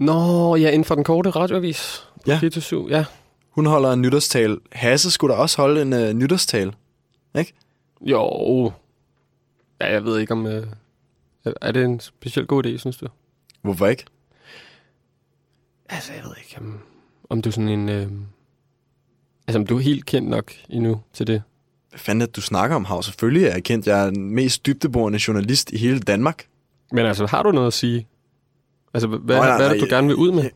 Nå, ja, inden for den korte radioavis. Ja. 4-7, ja. Hun holder en nytårstale. Hasse skulle da også holde en uh, nytårstale, ikke? Jo. Ja, jeg ved ikke om... Øh, er det en specielt god idé, synes du? Hvorfor ikke? Altså, jeg ved ikke, om, om du er sådan en... Øh, altså, du er helt kendt nok endnu til det. Hvad fanden det, du snakker om, Hav? Selvfølgelig er jeg kendt. Jeg er den mest dybdeborende journalist i hele Danmark. Men altså, har du noget at sige? Altså, hvad, Nå, nej, hvad er det, du nej, gerne vil ud med?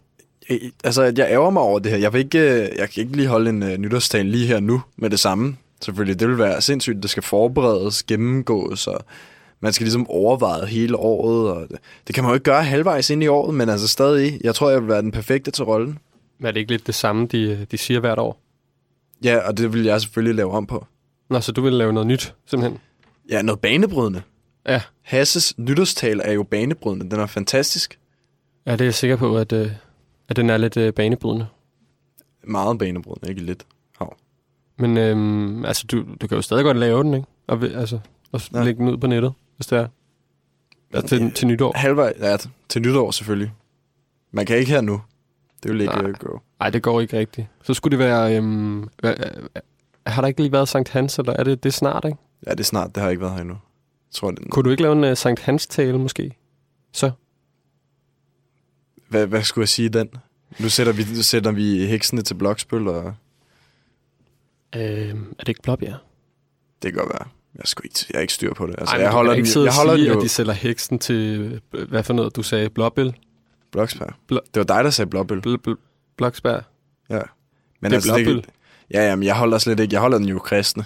Jeg, altså, jeg ærger mig over det her. Jeg, vil ikke, øh, jeg kan ikke lige holde en uh, nytårstale lige her nu med det samme. Selvfølgelig, det vil være sindssygt. Det skal forberedes, gennemgås, og man skal ligesom overveje hele året. Og det, det kan man jo ikke gøre halvvejs ind i året, men altså stadig, jeg tror, jeg vil være den perfekte til rollen. Men er det ikke lidt det samme, de, de siger hvert år? Ja, og det vil jeg selvfølgelig lave om på. Nå, så du vil lave noget nyt, simpelthen? Ja, noget banebrydende. Ja. Hasses nytårstale er jo banebrydende. Den er fantastisk. Ja, det er jeg sikker på, at, øh, at den er lidt øh, banebrydende. Meget banebrydende, ikke lidt. Hav. Men øhm, altså, du, du kan jo stadig godt lave den, ikke? Og, altså, og Ja. ja. lægge den ud på nettet, hvis det er. Ja, til, til nytår. Halvvej, ja, til nytår selvfølgelig. Man kan ikke her nu. Det vil ikke Nej. øh, gå. Nej, det går ikke rigtigt. Så skulle det være... Øhm, hvad, øh, har der ikke lige været Sankt Hans, eller er det, det snart, ikke? Ja, det er snart. Det har ikke været her endnu. Jeg tror, det, Kunne du ikke lave en uh, Sankt Hans-tale, måske? Så? hvad, hvad skulle jeg sige den? Nu sætter vi, nu sætter vi heksene til blokspil, og Øhm, er det ikke Blåbjerg? det kan godt være. Jeg, er sgu ikke, jeg er ikke styr på det. Altså, Ej, jeg holder den, jeg holder sige, den jo... at de sælger heksen til... øh, Hvad for noget, du sagde? Blåbæl? Bloksberg. Bl- Det var dig, der sagde blåbøl. Bl- bl- Bloksberg? Ja. Men Det er altså, blåbøl. Ja, ja, men jeg holder slet ikke. Jeg holder den jo kristne.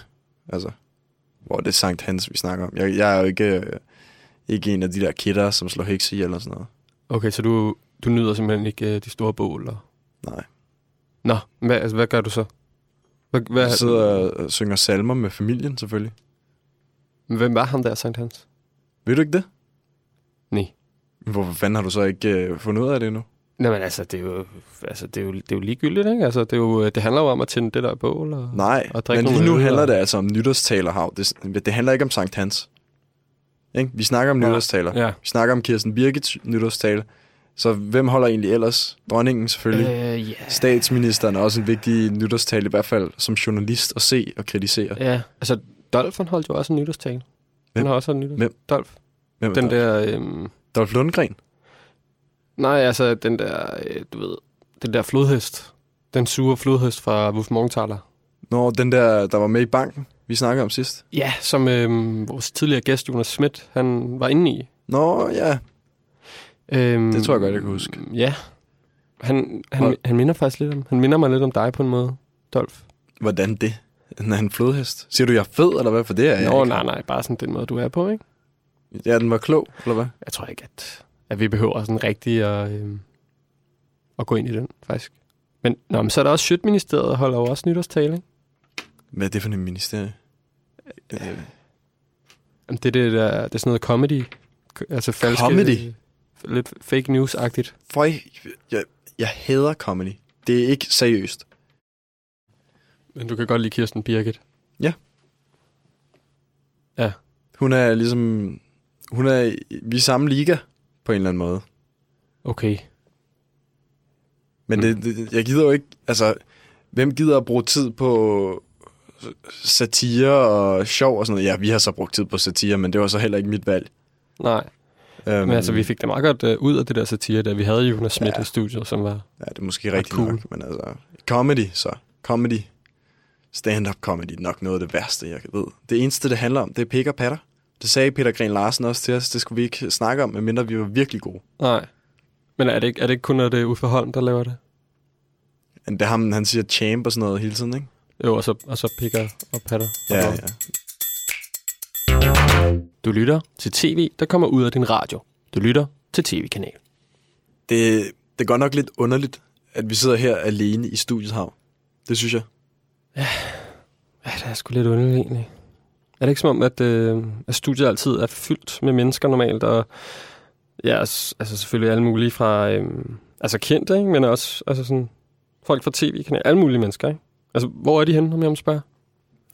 Altså, hvor det er Sankt Hans, vi snakker om. Jeg, jeg er jo ikke, øh, ikke en af de der kitter, som slår hekse ihjel eller sådan noget. Okay, så du, du nyder simpelthen ikke uh, de store bål? Og... Nej. Nå, hvad, altså, hvad gør du så? Hvad, hvad, Jeg sidder og synger salmer med familien, selvfølgelig. Hvem var ham der, Sankt Hans? Ved du ikke det? Hvorfor fanden har du så ikke øh, fundet ud af det endnu? Nej, men altså, det er jo, altså, det er jo, det er jo ligegyldigt, ikke? Altså, det, er jo, det handler jo om at tænde det der bål og, Nej, og drikke men lige nu handler og... det altså om nytårstaler, Hav. Det, det handler ikke om Sankt Hans. Ikke? Vi snakker om Ja. nytårstaler. Ja. Vi snakker om Kirsten Birgits nytårstale. Så hvem holder egentlig ellers? Dronningen selvfølgelig. Øh, ja. Statsministeren er også en vigtig nytårstale, i hvert fald som journalist at se og kritisere. Ja, altså, Dolphen holdt jo også en nytårstale. Hvem? Han har også en nytårstale. Hvem? Dolph. Hvem Den Dolph? der... Øhm... Dolph Lundgren? Nej, altså, den der, øh, du ved, den der flodhest. Den sure flodhest fra Wolf Morgenthaler. Nå, den der, der var med i banken? vi snakkede om sidst? Ja, som øhm, vores tidligere gæst, Jonas Schmidt, han var inde i. Nå, ja. Øhm, Det tror jeg godt, jeg kan huske. Ja. Han, han, han minder faktisk lidt om, han minder mig lidt om dig på en måde, Dolf. Hvordan det? Den er en flodhest. Siger du, jeg er fed, eller hvad? For det er jeg Nå, ikke. nej, nej, bare sådan den måde, du er på, ikke? Ja, den var klog, eller hvad? Jeg tror ikke, at, at vi behøver sådan rigtig at, øhm, at gå ind i den, faktisk. Men, nå, men så er der også Sjøtministeriet, holder jo også nytårstale, ikke? Hvad er det for en ministerie? Øh, Jamen, det, er det, der, det er sådan noget comedy. Altså falske... Comedy? Lidt fake news-agtigt. For jeg, jeg, jeg hader comedy. Det er ikke seriøst. Men du kan godt lide Kirsten Birgit. Ja. Ja. Hun er ligesom... Hun er... Vi er samme liga, på en eller anden måde. Okay. Men det, det, jeg gider jo ikke... Altså, hvem gider at bruge tid på satire og sjov og sådan noget? Ja, vi har så brugt tid på satire, men det var så heller ikke mit valg. Nej. Um, Men altså, vi fik det meget godt uh, ud af det der satire, da vi havde Jonas Schmidt Ja. i studiet, som var... Ja, det er måske Ret rigtigt cool. nok, men altså... Comedy, så. Comedy. Stand-up comedy er nok noget af det værste, jeg ved. Det eneste, det handler om, det er pik og patter. Det sagde Peter Gren Larsen også til os. Det skulle vi ikke snakke om, medmindre vi var virkelig gode. Nej. Men er det ikke, er det ikke kun, når det er Uffe Holm, der laver det? Men det er ham, han siger champ og sådan noget hele tiden, ikke? Jo, og så, og så pikker og patter. Ja, og ja. Du lytter til tv, der kommer ud af din radio. Du lytter til tv-kanal. Det, det er godt nok lidt underligt, at vi sidder her alene i studiet hav. Det synes jeg. Ja, det er sgu lidt underligt egentlig. Er det ikke som om, at, øh, at studiet altid er fyldt med mennesker normalt, og ja, altså selvfølgelig alle mulige fra, øh, altså kendte, ikke? men også altså sådan, folk fra tv-kanal, alle mulige mennesker, ikke? Altså, hvor er de henne, om jeg må spørge?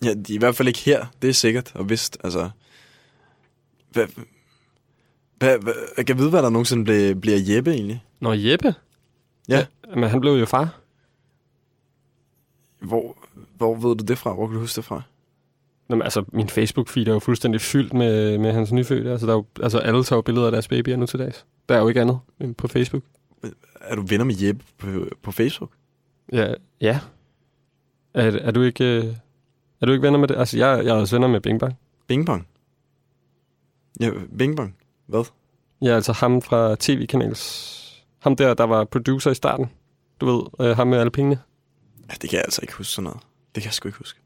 Ja, de er i hvert fald ikke her. Det er sikkert og vist. Altså, hvad, hvad, hvad, jeg kan vide, hvad der nogensinde bliver, bliver Jeppe egentlig. Nå, Jeppe? Ja. Men han blev jo far. Hvor, hvor ved du det fra? Hvor kan du huske det fra? Nå, men, altså, min Facebook-feed er jo fuldstændig fyldt med, med hans nyfødte. Altså, der er jo, altså, alle tager jo billeder af deres babyer nu til dags. Der er jo ikke andet end på Facebook. Er du venner med Jeppe på, på Facebook? Ja. ja. Er, er, du ikke, øh, er du ikke venner med det? Altså, jeg, jeg er også venner med Bing Bang. Bing Bong? Ja, Bing Bong. Hvad? Ja, altså ham fra tv-kanals... Ham der, der var producer i starten. Du ved, øh, ham med alle pengene. Ja, det kan jeg altså ikke huske sådan noget. Det kan jeg sgu ikke huske.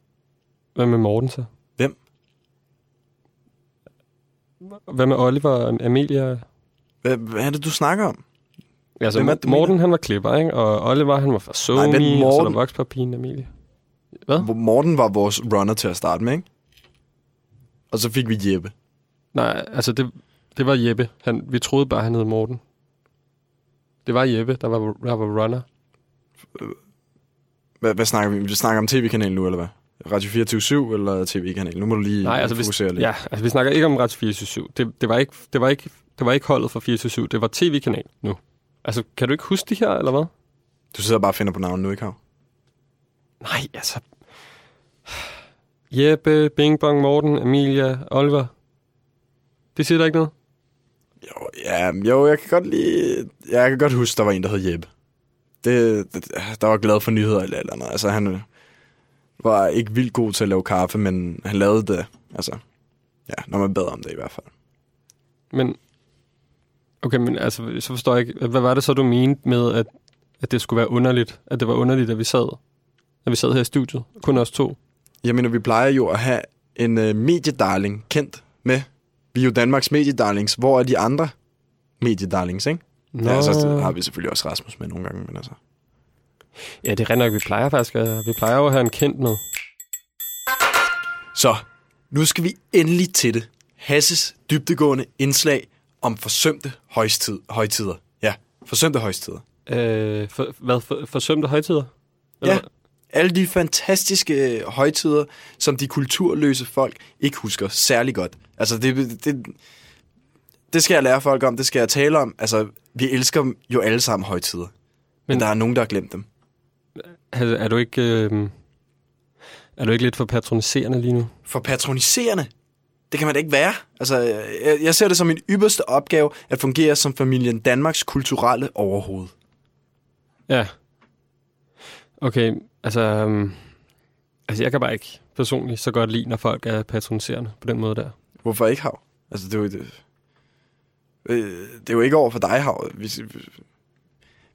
Hvad med Morten så? Hvem? Hvad med Oliver og Amelia? Hvad, hvad er det, du snakker om? Altså, Hvem er det, Morten, han var klipper, ikke? Og Oliver, han var fra Sony, Ej, men og så Morten- der voks på pigen Amelie. Hvad? Morten var vores runner til at starte med, ikke? Og så fik vi Jeppe. Nej, altså det, det var Jeppe. Han, vi troede bare, han hed Morten. Det var Jeppe, der var, der var runner. Hvad, hvad snakker vi? Vi snakker om tv-kanalen nu, eller hvad? Radio 24 eller tv-kanalen? Nu må du lige Nej, altså, fokusere vi, lidt. ja, altså vi snakker ikke om Ret 24 det, det, var ikke, det, var ikke, det var ikke holdet for 24 det var tv-kanal nu. Altså, kan du ikke huske de her, eller hvad? Du sidder bare og finder på navnet nu, ikke Hav? Nej, altså... Jeppe, Bing Bong, Morten, Amelia, Oliver. Det siger der ikke noget? Jo, ja, jo, jeg kan godt lide... Jeg kan godt huske, der var en, der hed Jeppe. Det, det, der var glad for nyheder eller eller andet. Altså, han var ikke vildt god til at lave kaffe, men han lavede det. Altså, ja, når man bad om det i hvert fald. Men... Okay, men altså, så forstår jeg ikke... Hvad var det så, du mente med, at, at det skulle være underligt? At det var underligt, at vi sad, at vi sad her i studiet? Kun os to? Jeg mener, vi plejer jo at have en uh, mediedarling kendt med. Vi er jo Danmarks mediedarlings. Hvor er de andre mediedarlings, ikke? Nå. Ja, så har vi selvfølgelig også Rasmus med nogle gange, men altså... Ja, det er nok, vi plejer faktisk at, Vi plejer jo at have en kendt med. Så, nu skal vi endelig til det. Hasses dybdegående indslag om forsømte højstid, højtider. Ja, forsømte højtider. Øh, for, hvad? For, forsømte højtider? Ja, alle de fantastiske øh, højtider, som de kulturløse folk ikke husker særlig godt. Altså, det, det, det skal jeg lære folk om, det skal jeg tale om. Altså, vi elsker jo alle sammen højtider. Men, men der er nogen, der har glemt dem. Er, du ikke... Øh, er du ikke lidt for patroniserende lige nu? For patroniserende? Det kan man da ikke være. Altså, jeg, jeg ser det som min ypperste opgave at fungere som familien Danmarks kulturelle overhoved. Ja. Okay, altså... Um, altså, jeg kan bare ikke personligt så godt lide, når folk er patroniserende på den måde der. Hvorfor ikke hav? Altså, det er jo, det, øh, det er jo ikke over for dig, hav. Vi,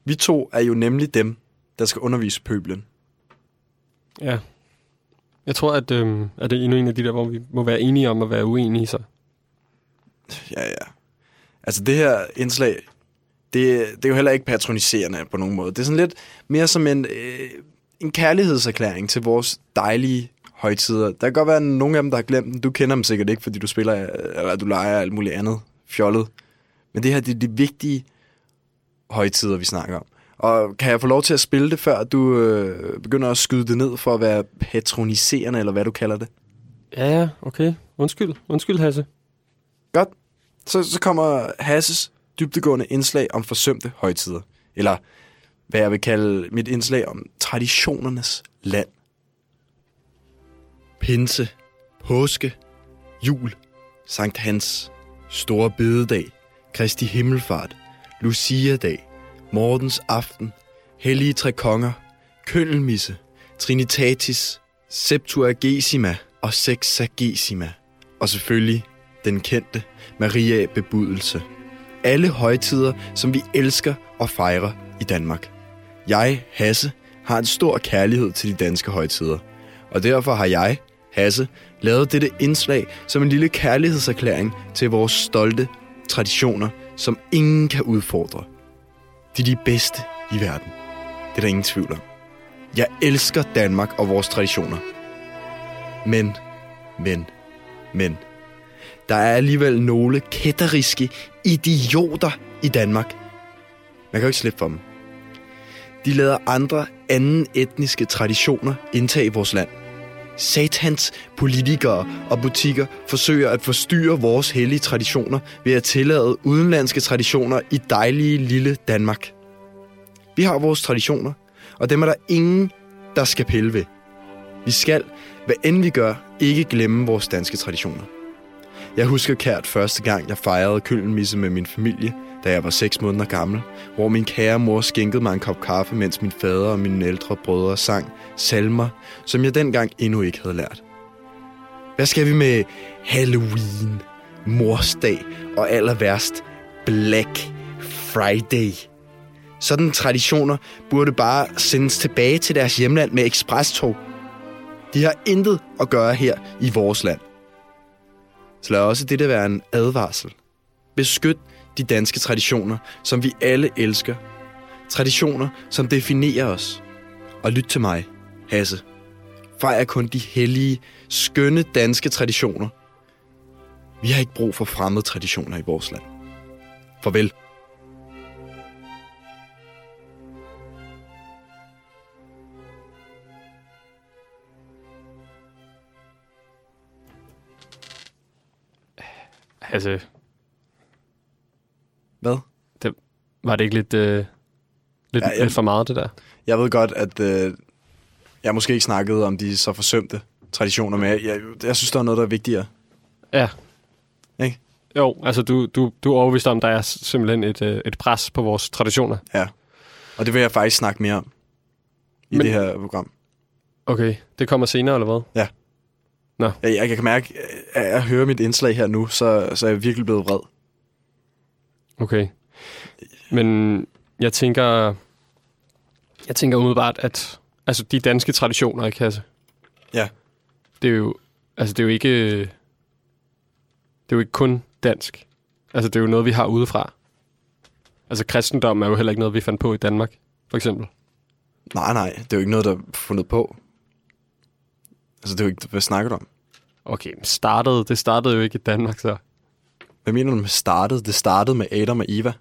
vi to er jo nemlig dem, der skal undervise pøblen. Ja. Jeg tror, at, øhm, at det er endnu en af de der, hvor vi må være enige om at være uenige så. Ja, ja. Altså, det her indslag, det, det er jo heller ikke patroniserende på nogen måde. Det er sådan lidt mere som en, øh, en kærlighedserklæring til vores dejlige højtider. Der kan godt være nogle af dem, der har glemt dem. Du kender dem sikkert ikke, fordi du spiller, eller du leger alt muligt andet fjollet. Men det her, det er de vigtige højtider, vi snakker om. Og kan jeg få lov til at spille det, før du øh, begynder at skyde det ned for at være patroniserende, eller hvad du kalder det? Ja, ja, okay. Undskyld. Undskyld, Hasse. Godt. Så, så kommer Hasses dybdegående indslag om forsømte højtider. Eller hvad jeg vil kalde mit indslag om traditionernes land. Pinse, påske, jul, Sankt Hans, Store Bededag, Kristi Himmelfart, Lucia-dag, Mortens Aften, Hellige Tre Konger, Køndelmisse, Trinitatis, Septuagesima og Sexagesima. Og selvfølgelig den kendte Maria bebudelse. Alle højtider, som vi elsker og fejrer i Danmark. Jeg, Hasse, har en stor kærlighed til de danske højtider. Og derfor har jeg, Hasse, lavet dette indslag som en lille kærlighedserklæring til vores stolte traditioner, som ingen kan udfordre. De er de bedste i verden. Det er der ingen tvivl om. Jeg elsker Danmark og vores traditioner. Men, men, men. Der er alligevel nogle kætteriske idioter i Danmark. Man kan jo ikke slippe for dem. De lader andre anden etniske traditioner indtage vores land. Satans politikere og butikker forsøger at forstyrre vores hellige traditioner ved at tillade udenlandske traditioner i dejlige lille Danmark. Vi har vores traditioner, og dem er der ingen, der skal pille ved. Vi skal, hvad end vi gør, ikke glemme vores danske traditioner. Jeg husker kært første gang, jeg fejrede køllenmisse med min familie, da jeg var 6 måneder gammel, hvor min kære mor skænkede mig en kop kaffe, mens min fader og mine ældre brødre sang salmer, som jeg dengang endnu ikke havde lært. Hvad skal vi med Halloween, morsdag og aller værst Black Friday? Sådan traditioner burde bare sendes tilbage til deres hjemland med ekspresstog. De har intet at gøre her i vores land. Så lad også dette være en advarsel. Beskyt de danske traditioner, som vi alle elsker. Traditioner, som definerer os. Og lyt til mig, Hasse. Fejr kun de hellige, skønne danske traditioner. Vi har ikke brug for fremmede traditioner i vores land. Farvel. Altså, hvad? det, var det ikke lidt, øh, lidt, Ja, jeg- lidt for meget, det der? Jeg ved godt, at øh, jeg måske ikke snakkede om de så forsømte traditioner, men jeg, jeg, jeg synes, der er noget, der er vigtigere. Ja. Ikke? Jo, altså du, du, du er overbevist om, der er simpelthen et, øh, et pres på vores traditioner. Ja. Og det vil jeg faktisk snakke mere om i Men- det her program. Okay, det kommer senere, eller hvad? Ja. Nå. Jeg, jeg kan mærke, at jeg hører mit indslag her nu, så, så er jeg virkelig blevet vred. Okay. Men jeg tænker, jeg tænker umiddelbart, at altså de danske traditioner, ikke Hasse? Ja. Det er jo, altså det er jo ikke, det er jo ikke kun dansk. Altså det er jo noget, vi har udefra. Altså kristendom er jo heller ikke noget, vi fandt på i Danmark, for eksempel. Nej, nej, det er jo ikke noget, der er fundet på. Altså, det er jo ikke, hvad snakker du om? Okay, men startede, det startede jo ikke i Danmark, så. Hvad mener du med startede? Det startede med Adam og Eva.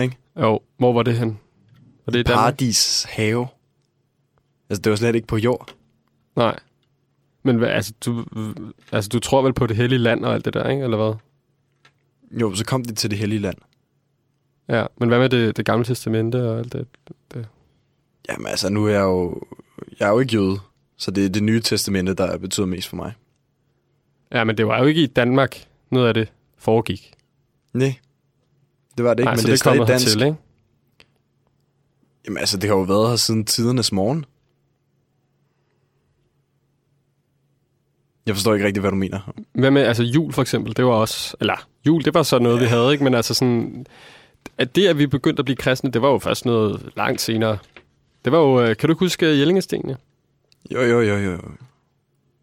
Ikke? Jo, hvor var det hen? Var det i Danmark? Paradis have. Altså, det var slet ikke på jord. Nej. Men hvad, altså, du, altså, du tror vel på det hellige land og alt det der, ikke? Eller hvad? Jo, så kom de til det hellige land. Ja, men hvad med det, det gamle testamente og alt det? det? Jamen altså, nu er jeg jo... Jeg er jo ikke jøde, så det er det nye testamente, der betyder mest for mig. Ja, men det var jo ikke i Danmark, noget af det foregik. Nej, det var det ikke, Nej, men så det er det stadig dansk. hertil, ikke? Jamen altså, det har jo været her siden tidernes morgen. Jeg forstår ikke rigtig, hvad du mener. Hvad med, altså jul for eksempel, det var også, eller jul, det var så noget, vi havde, ikke? Men altså sådan, at det, at vi begyndte at blive kristne, det var jo først noget langt senere. Det var jo, øh, kan du huske Jellingestenene? Jo, jo, jo, jo.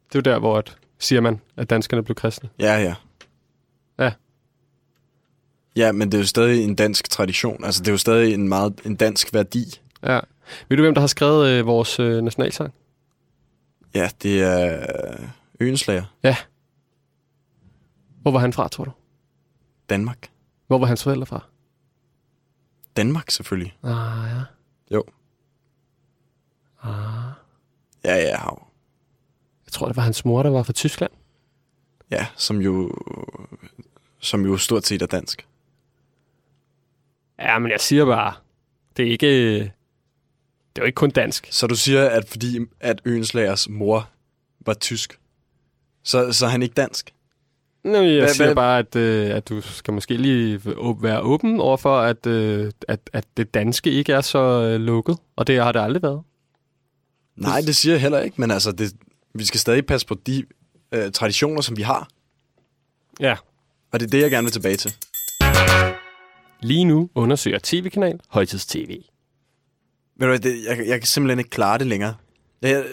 Det jo der, hvor, at, siger man, at danskerne blev kristne. Ja, ja. Ja. Ja, men det er jo stadig en dansk tradition. Altså, det er jo stadig en meget en dansk værdi. Ja. Ved du, hvem der har skrevet øh, vores øh, nationalsang? Ja, det er øh, Øenslager. Ja. Hvor var han fra, tror du? Danmark. Hvor var hans forældre fra? Danmark, selvfølgelig. Ah, ja. Jo. Ah. Ja, ja, hav. Jeg tror, det var hans mor, der var fra Tyskland. Ja, som jo, som jo stort set er dansk. Ja, men jeg siger bare, det er ikke, det er jo ikke kun dansk. Så du siger, at fordi at Øenslagers mor var tysk, så, så er han ikke dansk? Nå, jeg Hvad- siger hvad- bare, at, øh, at du skal måske lige være åben overfor, at, øh, at, at det danske ikke er så øh, lukket, og det har det aldrig været. Nej, det siger jeg heller ikke, men altså, det, vi skal stadig passe på de øh, traditioner, som vi har. Ja. Og det er det, jeg gerne vil tilbage til. Lige nu undersøger tv-kanal Højtids-TV. Ved du hvad, det, jeg, jeg kan simpelthen ikke klare det længere. Jeg,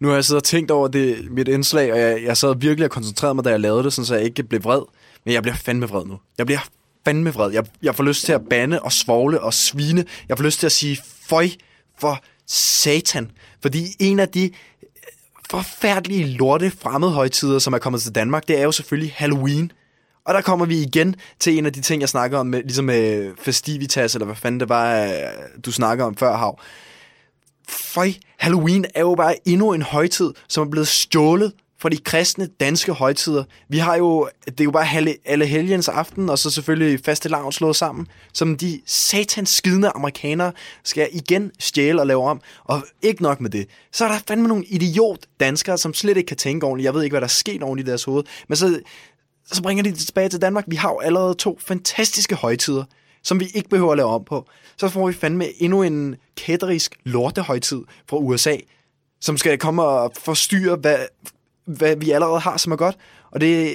nu har jeg siddet og tænkt over det, mit indslag, og jeg, jeg sad virkelig og koncentrerede mig, da jeg lavede det, sådan, så jeg ikke blev vred. Men jeg bliver fandme vred nu. Jeg bliver fandme vred. Jeg, jeg får lyst til at bande og svogle og svine. Jeg får lyst til at sige, føj for satan. Fordi en af de forfærdelige lorte fremmedhøjtider, som er kommet til Danmark, det er jo selvfølgelig Halloween. Og der kommer vi igen til en af de ting, jeg snakker om, med, ligesom med festivitas, eller hvad fanden det var, øh, du snakker om før, Hav. Føj, Halloween er jo bare endnu en højtid, som er blevet stjålet fra de kristne danske højtider. Vi har jo, det er jo bare alle, alle helgens aften, og så selvfølgelig faste lavn slået sammen, som de satans skidende amerikanere skal igen stjæle og lave om. Og ikke nok med det, så er der fandme nogle idiot danskere, som slet ikke kan tænke ordentligt. Jeg ved ikke, hvad der er sket ordentligt i deres hoved. Men så, så bringer de det tilbage til Danmark. Vi har jo allerede to fantastiske højtider, som vi ikke behøver at lave om på. Så får vi fandme endnu en kætterisk lortehøjtid fra USA, som skal komme og forstyrre, hvad, hvad vi allerede har, som er godt. Og det er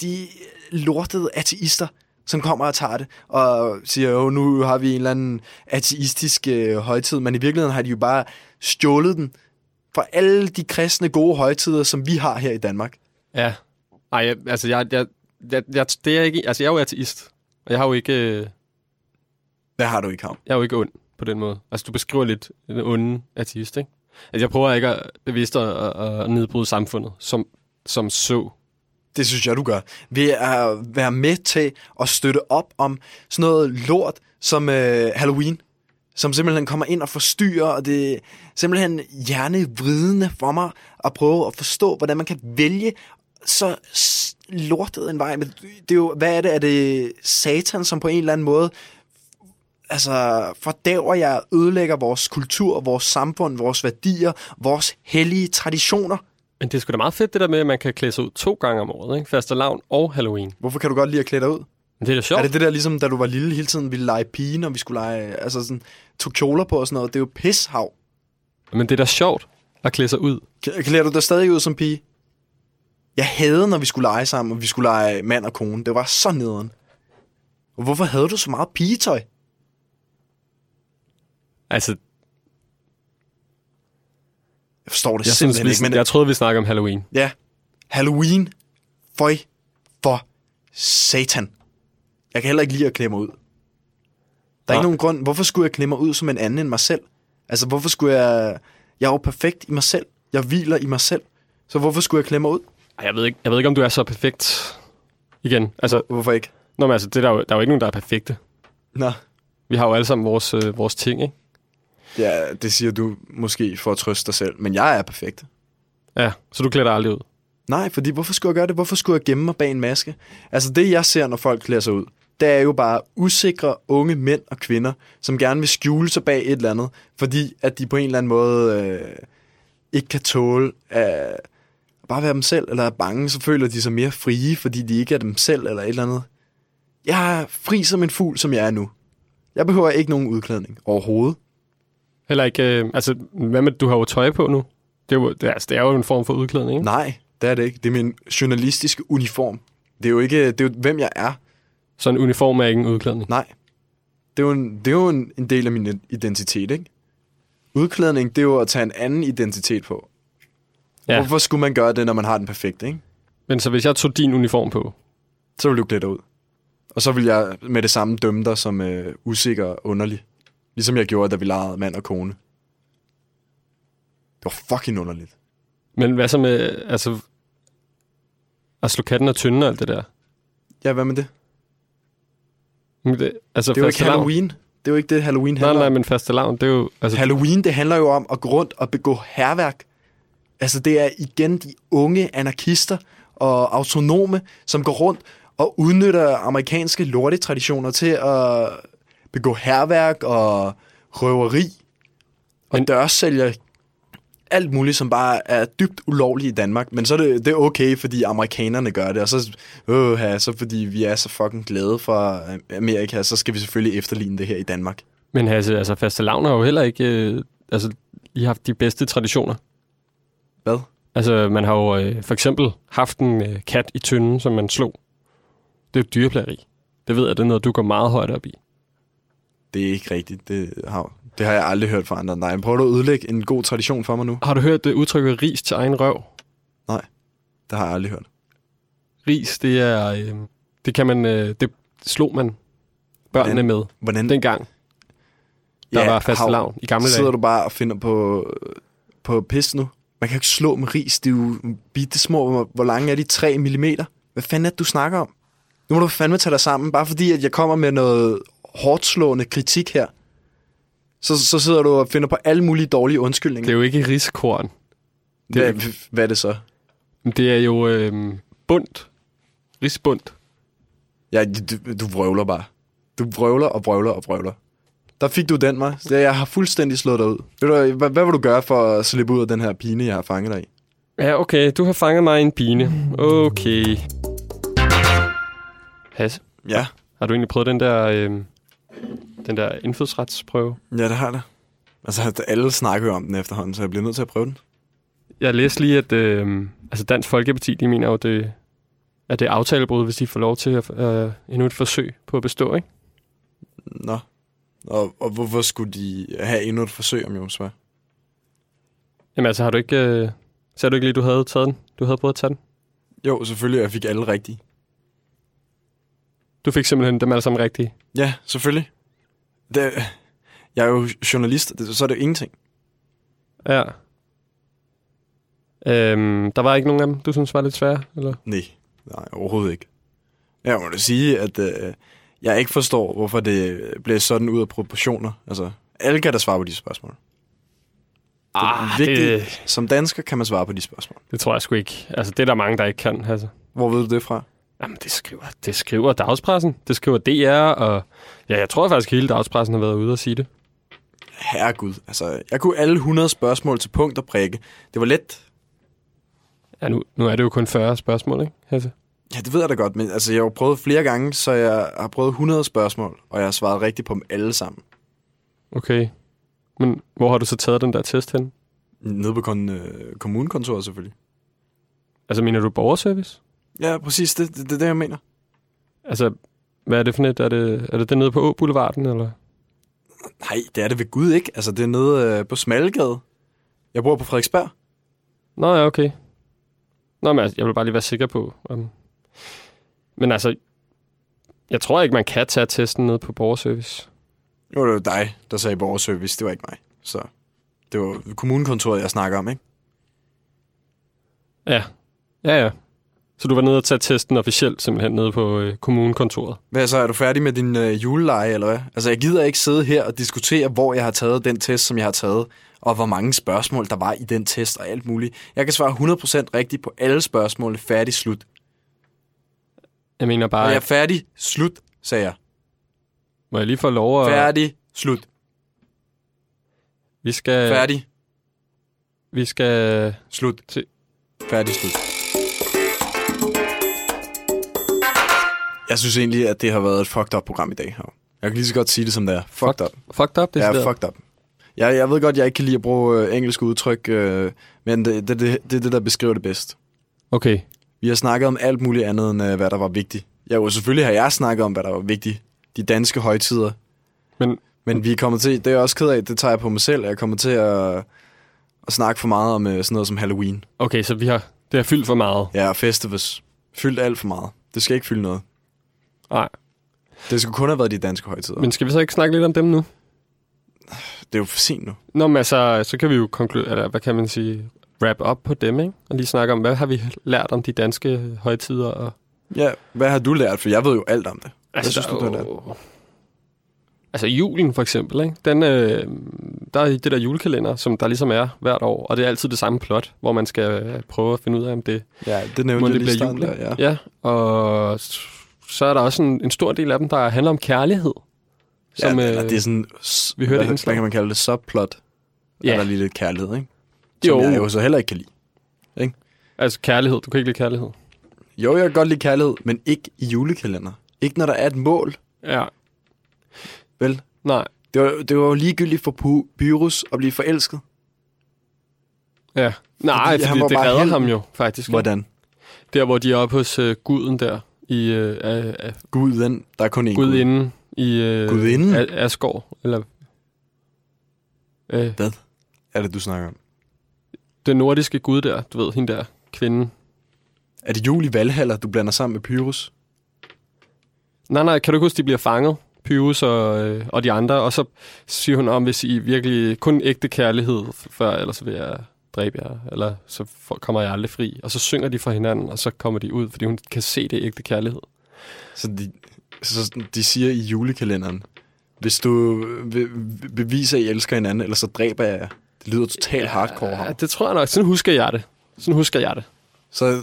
de lortede ateister, som kommer og tager det, og siger, jo, nu har vi en eller anden ateistisk øh, højtid, men i virkeligheden har de jo bare stjålet den fra alle de kristne gode højtider, som vi har her i Danmark. Ja. Nej, jeg, altså, jeg, jeg, jeg, jeg, det er ikke, altså, jeg er jo ateist, og jeg har jo ikke, øh, Hvad har du ikke ham? jeg er jo ikke ond på den måde. Altså, du beskriver lidt en onde ateist, ikke? Altså, jeg prøver ikke at bevidst at, at, nedbryde samfundet, som, som så. Det synes jeg, du gør. Ved at være med til at støtte op om sådan noget lort som øh, Halloween, som simpelthen kommer ind og forstyrrer, og det er simpelthen hjernevridende for mig at prøve at forstå, hvordan man kan vælge så lortet en vej. Men det er jo, hvad er det? Er det satan, som på en eller anden måde altså, fordæver jer ødelægger vores kultur, vores samfund, vores værdier, vores hellige traditioner? Men det er sgu da meget fedt, det der med, at man kan klæde sig ud to gange om året, ikke? Fastelavn og Halloween. Hvorfor kan du godt lide at klæde dig ud? Men det er da sjovt. Er det det der, ligesom da du var lille, hele tiden ville lege pige, når vi skulle lege, altså sådan, tog kjoler på og sådan noget? Det er jo pishav. Men det er da sjovt at klæde sig ud. Klæder du dig stadig ud som pige? Jeg havde, når vi skulle lege sammen, og vi skulle lege mand og kone. Det var så nederen. Og hvorfor havde du så meget pigetøj? Altså, Jeg forstår det jeg, synes, simpelthen vi, ikke. Men jeg troede, vi snakkede om Halloween. ja, Halloween. Føj for satan. Jeg kan heller ikke lide at klæde mig ud. Der er Nej. ikke nogen grund. Hvorfor skulle jeg klæde mig ud som en anden end mig selv? Altså, hvorfor skulle jeg... Jeg er jo perfekt i mig selv. Jeg hviler i mig selv. Så hvorfor skulle jeg klæde mig ud? Jeg ved, ikke, jeg ved ikke, om du er så perfekt igen. Altså, Hvorfor ikke? nå, men altså det er der, jo, der er jo ikke nogen, der er perfekte. Nå. Vi har jo alle sammen vores, øh, vores ting, ikke? Ja, det siger du måske for at trøste dig selv. Men jeg er perfekt. Ja, så du klæder dig aldrig ud. Nej, fordi hvorfor skulle jeg gøre det? Hvorfor skulle jeg gemme mig bag en maske? Altså det, jeg ser, når folk klæder sig ud, det er jo bare usikre unge mænd og kvinder, som gerne vil skjule sig bag et eller andet, fordi at de på en eller anden måde øh, ikke kan tåle at bare være dem selv, eller er bange, så føler de sig mere frie, fordi de ikke er dem selv, eller et eller andet. Jeg er fri som en fugl, som jeg er nu. Jeg behøver ikke nogen udklædning overhovedet. Heller ikke, øh, altså, hvad med, du har jo tøj på nu? Det er jo, det altså, det er jo en form for udklædning, ikke? Nej, Det er det ikke. Det er min journalistiske uniform. Det er jo ikke, det er jo, hvem jeg er. Så en uniform er ikke en udklædning? Nej. Det er jo en, det er jo en, en del af min identitet, ikke? Udklædning, det er jo at tage en anden identitet på. Ja. Hvorfor skulle man gøre det, når man har den perfekte, ikke? Men så hvis jeg tog din uniform på, Så vil du klæde dig ud. Og så vil jeg med det samme dømme dig som øh, usikker og underlig. Ligesom jeg gjorde, da vi legede mand og kone. Det var fucking underligt. men hvad så med, altså, at slå katten og tynde og alt det der? Ja, hvad med det? Men det, altså det er jo ikke Halloween. Det er jo ikke det, Halloween Nej, handler nej, om. men fastelavn, det er jo... Altså, Halloween, det handler jo om at gå rundt og begå herværk. Altså, det er igen de unge anarkister og autonome, som går rundt og udnytter amerikanske lortetraditioner til at begå herværk og røveri og Men- dørsælger alt muligt, som bare er dybt ulovligt i Danmark. Men så er det, det er okay, fordi amerikanerne gør det, og så, øh, ja, så fordi vi er så fucking glade for Amerika, så skal vi selvfølgelig efterligne det her i Danmark. Men altså, altså fastelavn har jo heller ikke... Øh, altså, I har haft de bedste traditioner. Hvad? Altså, man har jo øh, for eksempel haft en øh, kat i tynden, som man slog. Det er jo dyreplageri. Det ved jeg, det er noget, du går meget højt op i. Det er ikke rigtigt. Det har, det har jeg aldrig hørt fra andre dig. Prøver du at ødelægge en god tradition for mig nu? Har du hørt det udtrykket ris til egen røv? Nej, det har jeg aldrig hørt. Ris, det er... Øh, det kan man... Øh, det slog man børnene Hvordan- med Hvordan? dengang. Der var fastelavn i gamle Sidder dage. du bare og finder på, på pis nu? Man kan jo ikke slå med ris. Det er jo bitte små. Hvor, hvor lange er de? 3 mm? Hvad fanden er det, du snakker om? Nu må du fandme tage dig sammen. Bare fordi, at jeg kommer med noget hårdt slående kritik her. Så, så sidder du og finder på alle mulige dårlige undskyldninger. Det er jo ikke riskorn. det er, hvad, hvad er det så? Det er jo øh, bundt. Risbundt. Ja, du, du vrøvler bare. Du vrøvler og vrøvler og vrøvler. Der fik du den, mig. Jeg har fuldstændig slået dig ud. Ved du, hvad, hvad vil du gøre for at slippe ud af den her pine, jeg har fanget dig i? Ja, okay. Du har fanget mig i en pine. Okay. Hasse, Ja, har du egentlig prøvet den der, øh, den der indfødsretsprøve? ja det har det. Altså, alle snakker jo om den efterhånden, så jeg bliver nødt til at prøve den. Jeg læste lige, at øh, altså Dansk Folkeparti, de mener jo, det, at det er aftalebrud, hvis de får lov til at øh, endnu et forsøg på at bestå, ikke? Nå. Og, og hvorfor skulle de have endnu et forsøg, om jeg må? Jamen altså, har du ikke... Øh, sagde du ikke lige, du havde taget den? Du havde prøvet at tage den? Jo, selvfølgelig, jeg fik alle rigtige. Du fik simpelthen dem alle sammen rigtige. Ja, selvfølgelig. Det, jeg er jo journalist, det, så er det jo ingenting. Ja. Øhm, der var ikke nogen af dem, du synes var lidt svære, eller? Nej, nej, overhovedet ikke. Jeg må da sige, at øh, jeg ikke forstår, hvorfor det blev sådan ud af proportioner. Altså, alle kan da svare på de spørgsmål. Det er Ah, vigtigt. det, Som dansker kan man svare på de spørgsmål. det tror jeg sgu ikke. Altså, det er der mange, der ikke kan, altså. Hvor ved du det fra? Jamen, det skriver, det skriver dagspressen. Det skriver DR, og ja, jeg tror faktisk, hele dagspressen har været ude og sige det. Herregud, altså, jeg kunne alle 100 spørgsmål til punkt og prikke. Det var let. Ja, nu, nu er det jo kun 40 spørgsmål, ikke, Hasse? Ja, det ved jeg da godt, men altså, jeg har jo prøvet flere gange, så jeg har prøvet 100 spørgsmål, og jeg har svaret rigtigt på dem alle sammen. Okay. Men hvor har du så taget den der test hen? Nede på kon- øh, kommunekontoret selvfølgelig. Altså, mener du borgerservice? Ja, præcis, det, det, det er det, jeg mener. Altså, hvad er det for net? Er det, er det den nede på Å Boulevarden, eller? Nej, det er det ved Gud ikke. Altså, det er nede øh, på Smallegade. Jeg bor på Frederiksberg. Nå ja, okay. Nå, men altså, jeg vil bare lige være sikker på. Um... Men altså, jeg tror ikke, man kan tage testen ned på borgerservice. Jo, det var dig, der sagde borgerservice. Det var ikke mig. Så det var kommunekontoret, jeg snakker om, ikke? Ja. Ja, ja. Så du var nede og tage testen officielt simpelthen nede på øh, kommunekontoret? Hvad så, er du færdig med din øh, juleleje, eller hvad? Altså, jeg gider ikke sidde her og diskutere, hvor jeg har taget den test, som jeg har taget, og hvor mange spørgsmål, der var i den test, og alt muligt. Jeg kan svare 100% rigtigt på alle spørgsmål. Færdig, slut. Jeg mener bare, Og jeg er færdig, slut, sagde jeg. må jeg lige få lov at... Færdig, slut. Vi skal... Færdig, Vi skal... slut. Til- Færdig, slut. Jeg synes egentlig, at det har været et fucked up program i dag. Jeg kan lige så godt sige det, som det er. Fucked up. Fucked up, det Ja, er fucked up. Jeg, jeg ved godt, jeg ikke kan lide at bruge øh, engelske udtryk, øh, men det, det, det, det er det, der beskriver det bedst. Okay. Vi har snakket om alt muligt andet, end øh, hvad der var vigtigt. Ja, jo, selvfølgelig har jeg snakket om, hvad der var vigtigt. De danske højtider. Men, Men vi er kommet til, det er jeg også ked af, det tager jeg på mig selv. Jeg kommer til at, at snakke for meget om øh, sådan noget som Halloween. Okay, så vi har, det har fyldt for meget. Ja, og festivals. Fyldt alt for meget. Det skal ikke fylde noget. Nej. Det skulle kun have været de danske højtider. Men skal vi så ikke snakke lidt om dem nu? Det er jo for sent nu. Nå, men altså, så kan vi jo konkludere, eller hvad kan man sige, wrap op på dem, ikke? Og lige snakke om, hvad har vi lært om de danske højtider? Og... Ja, hvad har du lært? For jeg ved jo alt om det. Hvad Altså, synes du, du har lært? Altså julen for eksempel, ikke? Den, øh, der er det der julekalender, som der ligesom er hvert år, og det er altid det samme plot, hvor man skal øh, prøve at finde ud af, om det, Ja, det nævnte jeg det lige bliver jul. der, ja. ja, og så er der også en, en stor del af dem, der handler om kærlighed. Som, ja, eller øh, det er sådan, s- vi hørte hvad, hvad kan man kalde det, subplot. Ja. Er der lige lidt kærlighed, ikke? Som Jo. jeg jo så heller ikke kan lide. Ikke? Altså kærlighed, du kan ikke lide kærlighed. Jo, jeg kan godt lide kærlighed, men ikke i julekalender. Ikke når der er et mål. Ja. Vel? Nej. Det var, det var jo ligegyldigt for Pyrus at blive forelsket. Ja. Nej, fordi, fordi var det redder ham jo, faktisk. Hvordan? Der, hvor de er oppe hos øh, guden der. I, øh, af, Guden, der er kun én gud. gudinden i øh, Gudinden? A- Asgård. Eller, øh, Hvad er det, du snakker om? den nordiske gud der, du ved, hende der, kvinden. Er det jul i Valhalla, du blander sammen med Pyrus? Nej, nej, kan du ikke huske, de bliver fanget? Pyrus og, øh, og de andre, og så siger hun om, hvis I virkelig kun ægte kærlighed, f- før ellers vil jeg dræbe jer, eller så kommer jeg aldrig fri. Og så synger de for hinanden, og så kommer de ud, fordi hun kan se det ægte kærlighed. Så de, så de siger i julekalenderen, hvis du beviser, at I elsker hinanden, eller så dræber jeg jer. Det lyder totalt hardcore. Ja, det tror jeg nok. Sådan husker jeg det. Sådan husker jeg det. Så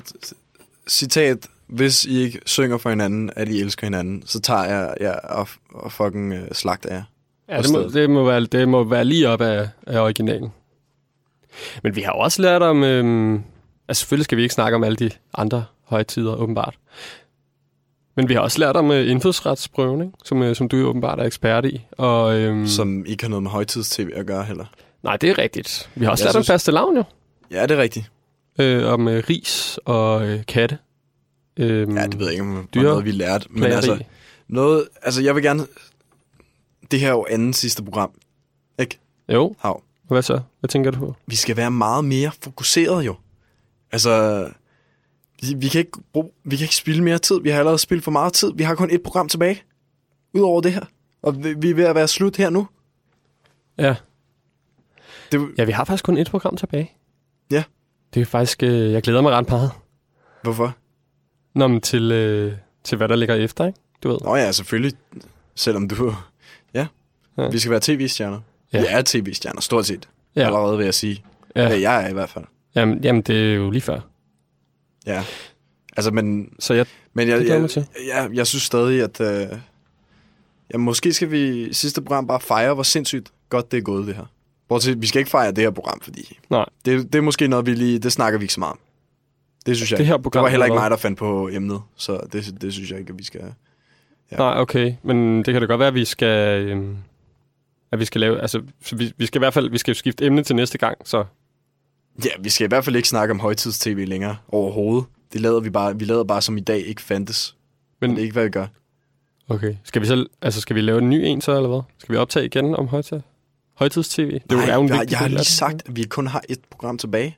citat, hvis I ikke synger for hinanden, at I elsker hinanden, så tager jeg jer og, og fucking uh, slagter jer. Ja, det må, det, må være, det må være lige op af, af originalen. Men vi har også lært om... Øhm, altså selvfølgelig skal vi ikke snakke om alle de andre højtider, åbenbart. Men vi har også lært om øh, indfødsretsprøven, ikke? Som, øh, som du jo åbenbart er ekspert i. Og, øhm, Som ikke har noget med højtids-tv at gøre heller. Nej, det er rigtigt. Vi har også Jeg lært om synes- fastelavn jo. Ja, det er rigtigt. Øh, om øh, ris og øh, katte. Øhm, Ja, det ved jeg ikke, om dyre noget, vi lærte. Men plageri. altså, noget, altså, jeg vil gerne... Det her er jo anden sidste program. Ikke? Jo. Hav. Hvad så? Hvad tænker du på? Vi skal være meget mere fokuseret jo. Altså, vi, vi, kan ikke bruge, vi kan ikke spille mere tid. Vi har allerede spillet for meget tid. Vi har kun et program tilbage. Udover det her. Og vi, vi er ved at være slut her nu. Ja. Det, Ja, vi har faktisk kun et program tilbage. Ja. Det er faktisk... Øh, jeg glæder mig ret meget. Hvorfor? Nå, men til, øh, til hvad der ligger efter, ikke? Du ved. Nå ja, selvfølgelig. Selvom du... Ja. Ja. ja. Vi skal være tv-stjerner. Ja. Vi er tv-stjerner, stort set. Ja. Allerede vil jeg sige. Ja. Jeg er i hvert fald. Jamen, jamen, det er jo lige før. Ja. Altså, men... Så jeg, Men jeg, det jeg, til. jeg, jeg synes stadig, at... Øh, ja, måske skal vi i sidste program bare fejre, hvor sindssygt godt det er gået, det her. Bortset, vi skal ikke fejre det her program, fordi... Nej. Det, det er måske noget, vi lige... Det snakker vi ikke så meget om. Det synes jeg Det her det program, var heller ikke mig, der fandt på emnet, så det, det synes jeg ikke, at vi skal... Ja. Nej, okay. Men det kan da godt være, at vi skal... Øhm, at vi skal lave... Altså, så vi, vi skal i hvert fald vi skal skifte emne til næste gang, så... Ja, vi skal i hvert fald ikke snakke om højtids-tv længere overhovedet. Det lader vi bare, vi lader bare som i dag ikke fandtes. Men, det er ikke, hvad vi gør. Okay. Skal vi, så, altså, skal vi lave en ny en så, eller hvad? Skal vi optage igen om højtid? højtids-tv? Det Nej, er jo en jeg, jeg har lige sagt, at vi kun har et program tilbage.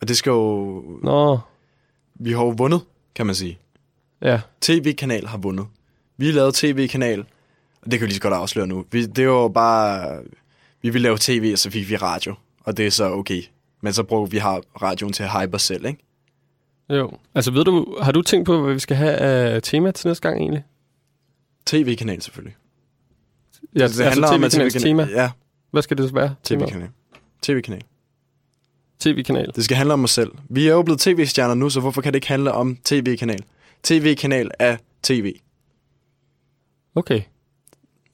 Og det skal jo... Nå. Vi har jo vundet, kan man sige. Ja. TV-kanal har vundet. Vi lavede tv-kanal, og det kan vi lige så godt afsløre nu. Vi, det var jo bare... Vi ville lave tv, og så fik vi radio. Og det er så okay. Men så bruger vi har radioen til at hype os selv, ikke? Jo. Altså, ved du, har du tænkt på, hvad vi skal have af tema til næste gang egentlig? TV-kanal selvfølgelig. Ja, Altså, det handler om, at TV-kanalens TV-kanal- tema. ja. Hvad skal det så være? TV-kanal. TV-kanal. TV-kanal. Det skal handle om os selv. Vi er jo blevet tv-stjerner nu, så hvorfor kan det ikke handle om tv-kanal? TV-kanal er tv. Okay.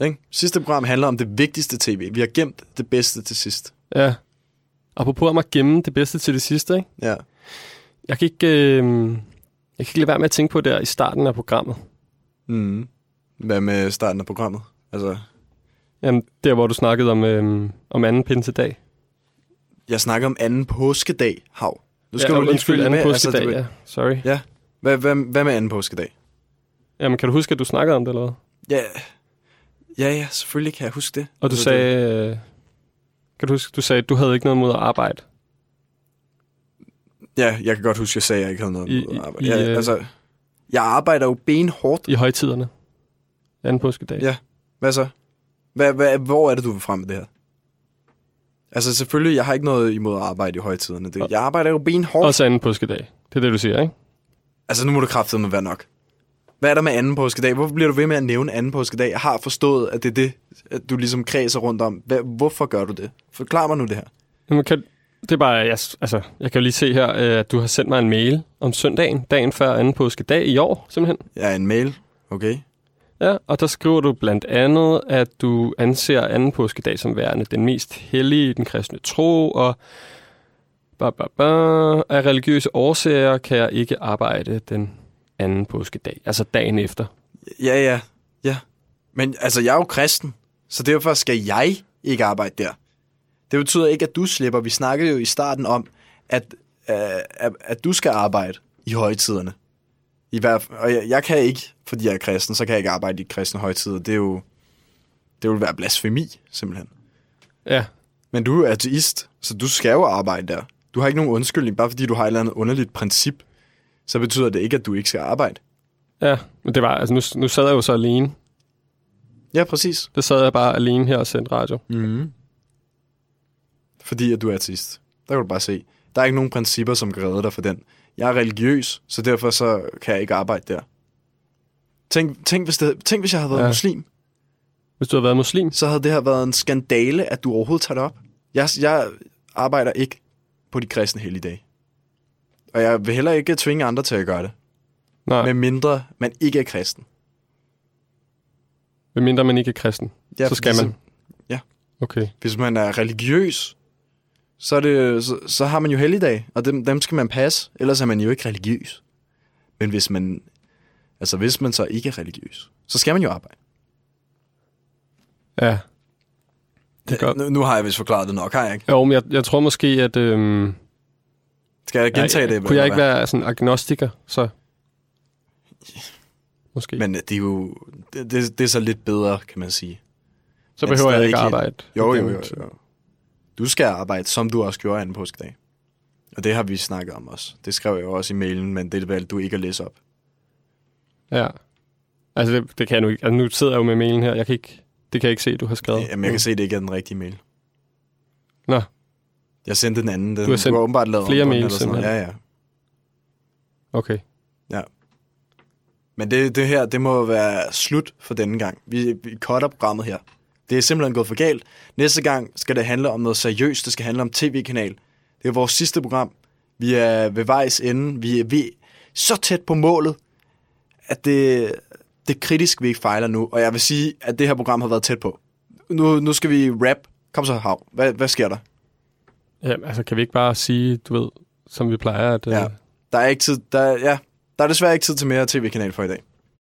Ikke? Sidste program handler om det vigtigste tv. Vi har gemt det bedste til sidst. Ja. Apropos om at gemme det bedste til det sidste, ikke? Ja. Jeg kan ikke, øh, jeg kan ikke lade være med at tænke på der i starten af programmet. Mm. Hvad med starten af programmet? Altså, Jamen, der hvor du snakkede om, øh, om anden pinsedag. jeg snakker om anden påskedag, hav. Nu skal Ja, du lige undskyld, anden med. påskedag, det- ja. Sorry. Ja. Hvad, hvad, hvad med anden påskedag? Jamen, kan du huske, at du snakkede om det, eller hvad? Ja, ja, ja selvfølgelig kan jeg huske det. Og du Altså, sagde... øh, Kan du huske, du sagde, at du havde ikke noget mod at arbejde? Ja, jeg kan godt huske, at jeg sagde, at jeg ikke havde noget I- med at arbejde. i, Ja, øh, altså, jeg arbejder jo benhårdt. I højtiderne. Anden påskedag. Ja, hvad så? Hvad, hvad, hvor er det, du vil frem med det her? Altså selvfølgelig, jeg har ikke noget imod at arbejde i højtiderne. Det, jeg arbejder jo benhårdt. Også anden påskedag. Det er det, du siger, ikke? Altså, nu må du kraftedeme være nok. Hvad er der med anden påskedag? Hvorfor bliver du ved med at nævne anden påskedag? Jeg har forstået, at det er det, at du ligesom kredser rundt om. Hvad, hvorfor gør du det? Forklar mig nu det her. Jamen, kan, det er bare, jeg, altså, jeg kan jo lige se her, øh, at du har sendt mig en mail om søndagen, dagen før anden påskedag i år, simpelthen. Ja, en mail. Okay. Ja, og der skriver du blandt andet, at du anser anden påskedag som værende den mest hellige i den kristne tro, og ba, ba, ba, af religiøse årsager kan jeg ikke arbejde den anden påskedag, altså dagen efter. Ja, ja, ja. Men altså, jeg er jo kristen, så derfor skal jeg ikke arbejde der. Det betyder ikke, at du slipper. Vi snakkede jo i starten om, at, øh, at, at du skal arbejde i højtiderne. I hvert, fald- og jeg, jeg kan ikke, fordi jeg er kristen, så kan jeg ikke arbejde i kristne højtider. Det er jo, det vil være blasfemi, simpelthen. Ja. Men du er ateist, så du skal jo arbejde der. Du har ikke nogen undskyldning, bare fordi du har et eller andet underligt princip, så betyder det ikke, at du ikke skal arbejde. Ja, men det var, altså nu, nu sad jeg jo så alene. Ja, præcis. Det sad jeg bare alene her og sendte radio. Mm. Fordi at du er ateist. Der kan du bare se. Der er ikke nogen principper, som kan redde dig for den. Jeg er religiøs, så derfor så kan jeg ikke arbejde der. Tænk, tænk, hvis, det, tænk hvis jeg havde været ja. muslim. Hvis du havde været muslim? Så havde det her været en skandale, at du overhovedet tager det op. Jeg, jeg arbejder ikke på de kristne helligdage. Og jeg vil heller ikke tvinge andre til at gøre det. Nej. Med mindre man ikke er kristen. Hvem mindre man ikke er kristen, Ja, så skal man. Ja. Okay. Hvis man er religiøs, så, er det, så, så har man jo helligdag, og dem, dem skal man passe, ellers er man jo ikke religiøs. Men hvis man, altså hvis man så ikke er religiøs, så skal man jo arbejde. Ja. Det, nu, nu har jeg vist forklaret det nok, har jeg ikke? Jo, men jeg, jeg tror måske, at... Øhm, Skal jeg gentage det? Kunne jeg ikke være sådan agnostiker, så... Måske. Men øh, det er jo det, det, det er så lidt bedre, kan man sige. Så Men behøver jeg ikke arbejde. Jo, jo, jo, jo. Du skal arbejde, som du også gjorde anden påskedag. Og det har vi snakket om også. Det skrev jeg jo også i mailen, men det valgte du ikke at læse op. Ja. Altså, det, det kan jeg nu ikke. Altså, nu sidder jeg jo med mailen her. Jeg kan ikke, det kan jeg ikke se, du har skrevet. Jamen, jeg kan se, at det ikke er den rigtige mail. Nå. Jeg sendte den anden. Den, Du har sendt har åbenbart lavet flere mails, simpelthen. Ja, ja. Okay. Ja. Men det, det her, det må være slut for denne gang. Vi, vi cutter programmet her. Det er simpelthen gået for galt. Næste gang skal det handle om noget seriøst. Det skal handle om tv-kanal. Det er vores sidste program. Vi er ved vejs ende. Vi er, vi er så tæt på målet, at det, det er kritisk, vi ikke fejler nu. Og jeg vil sige, at det her program har været tæt på. Nu, nu skal vi rap. Kom så, Hav. Hvad, hvad sker der? Ja, altså, kan vi ikke bare sige, du ved, som vi plejer, at... Øh, ja. Der er ikke tid, der, ja, der er desværre ikke tid til mere tv-kanal for i dag.